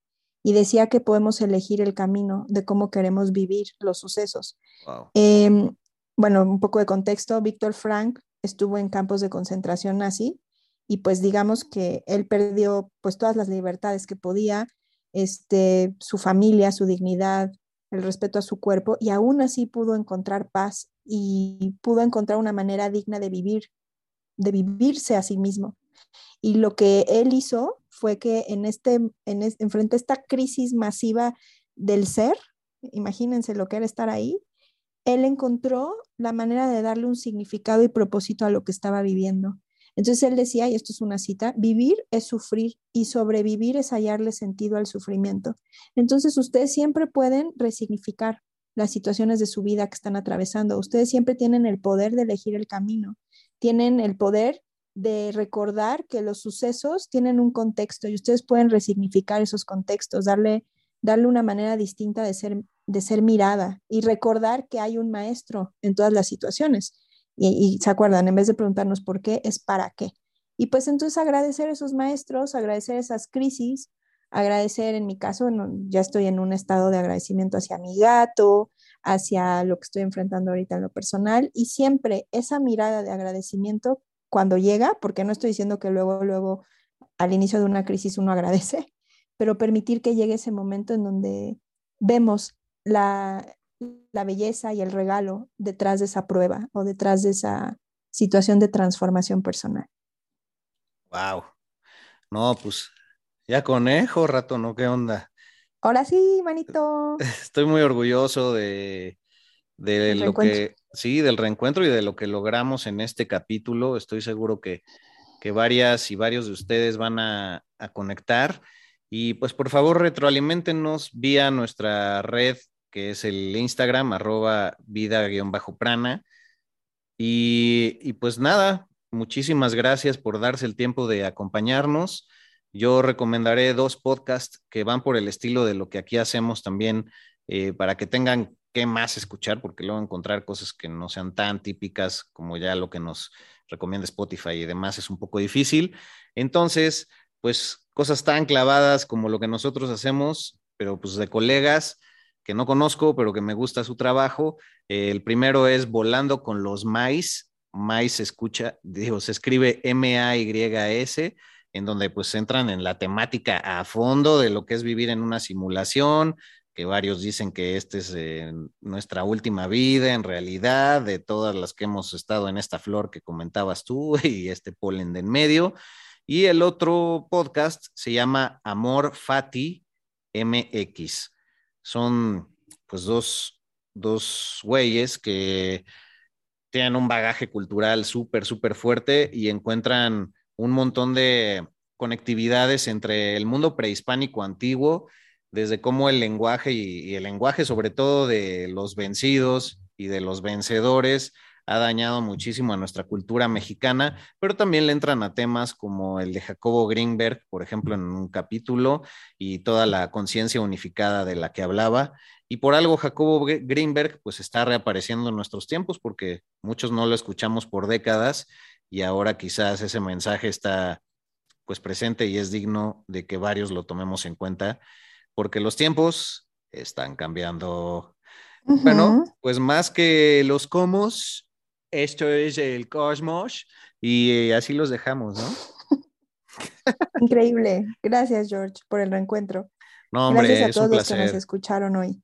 Y decía que podemos elegir el camino de cómo queremos vivir los sucesos. Wow. Eh, bueno, un poco de contexto, Víctor Frank estuvo en campos de concentración nazi y pues digamos que él perdió pues todas las libertades que podía, este, su familia, su dignidad, el respeto a su cuerpo y aún así pudo encontrar paz y pudo encontrar una manera digna de vivir, de vivirse a sí mismo. Y lo que él hizo fue que en este, en, este, en frente a esta crisis masiva del ser, imagínense lo que era estar ahí, él encontró la manera de darle un significado y propósito a lo que estaba viviendo. Entonces él decía, y esto es una cita, vivir es sufrir y sobrevivir es hallarle sentido al sufrimiento. Entonces ustedes siempre pueden resignificar las situaciones de su vida que están atravesando. Ustedes siempre tienen el poder de elegir el camino, tienen el poder de recordar que los sucesos tienen un contexto y ustedes pueden resignificar esos contextos, darle, darle una manera distinta de ser, de ser mirada y recordar que hay un maestro en todas las situaciones. Y, se acuerdan, en vez de preguntarnos por qué, es para qué. Y pues entonces agradecer a esos maestros, agradecer esas crisis, agradecer, en mi caso, ya estoy en un estado de agradecimiento hacia mi gato, hacia lo que estoy enfrentando ahorita en lo personal y siempre esa mirada de agradecimiento cuando llega, porque no estoy diciendo que luego, luego al inicio de una crisis uno agradece, pero permitir que llegue ese momento en donde vemos la, la belleza y el regalo detrás de esa prueba o detrás de esa situación de transformación personal. Wow. No, pues ya conejo, rato, ¿no? ¿Qué onda? Ahora sí, manito. Estoy muy orgulloso de, de lo que, sí, del reencuentro y de lo que logramos en este capítulo. Estoy seguro que, que varias y varios de ustedes van a, a conectar. Y pues por favor retroalimentenos vía nuestra red que es el Instagram, arroba vida-prana. Y, y pues nada, muchísimas gracias por darse el tiempo de acompañarnos. Yo recomendaré dos podcasts que van por el estilo de lo que aquí hacemos también eh, para que tengan qué más escuchar, porque luego encontrar cosas que no sean tan típicas como ya lo que nos recomienda Spotify y demás es un poco difícil. Entonces, pues cosas tan clavadas como lo que nosotros hacemos, pero pues de colegas que no conozco, pero que me gusta su trabajo. el primero es Volando con los Mais. Mais se escucha, digo, se escribe M-A-Y-S en donde pues entran en la temática a fondo de lo que es vivir en una simulación, que varios dicen que esta es eh, nuestra última vida en realidad, de todas las que hemos estado en esta flor que comentabas tú y este polen de en medio. Y el otro podcast se llama Amor Fati MX. Son pues dos, dos güeyes que tienen un bagaje cultural súper, súper fuerte y encuentran un montón de conectividades entre el mundo prehispánico antiguo, desde cómo el lenguaje y, el lenguaje sobre todo de los vencidos y de los vencedores ha dañado muchísimo a nuestra cultura mexicana, pero también le entran a temas como el de Jacobo Greenberg, por ejemplo, en un capítulo, y toda la conciencia unificada de la que hablaba. Y por algo Jacobo Greenberg pues está reapareciendo en nuestros tiempos porque muchos no lo escuchamos por décadas y ahora quizás ese mensaje está pues presente y es digno de que varios lo tomemos en cuenta porque los tiempos están cambiando. Bueno, pues más que los comos, esto es el cosmos y así los dejamos, ¿no? Increíble. Gracias, George, por el reencuentro. No, hombre, Gracias a todos los que nos escucharon hoy.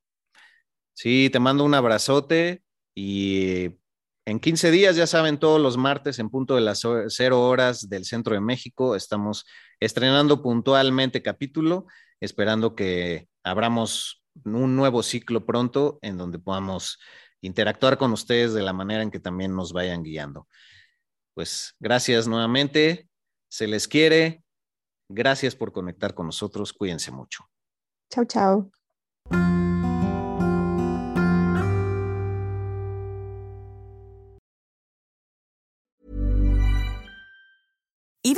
Sí, te mando un abrazote y en 15 días, ya saben, todos los martes en punto de las cero horas del centro de México, estamos estrenando puntualmente capítulo, esperando que abramos un nuevo ciclo pronto en donde podamos interactuar con ustedes de la manera en que también nos vayan guiando. Pues gracias nuevamente, se les quiere, gracias por conectar con nosotros, cuídense mucho. Chao, chao.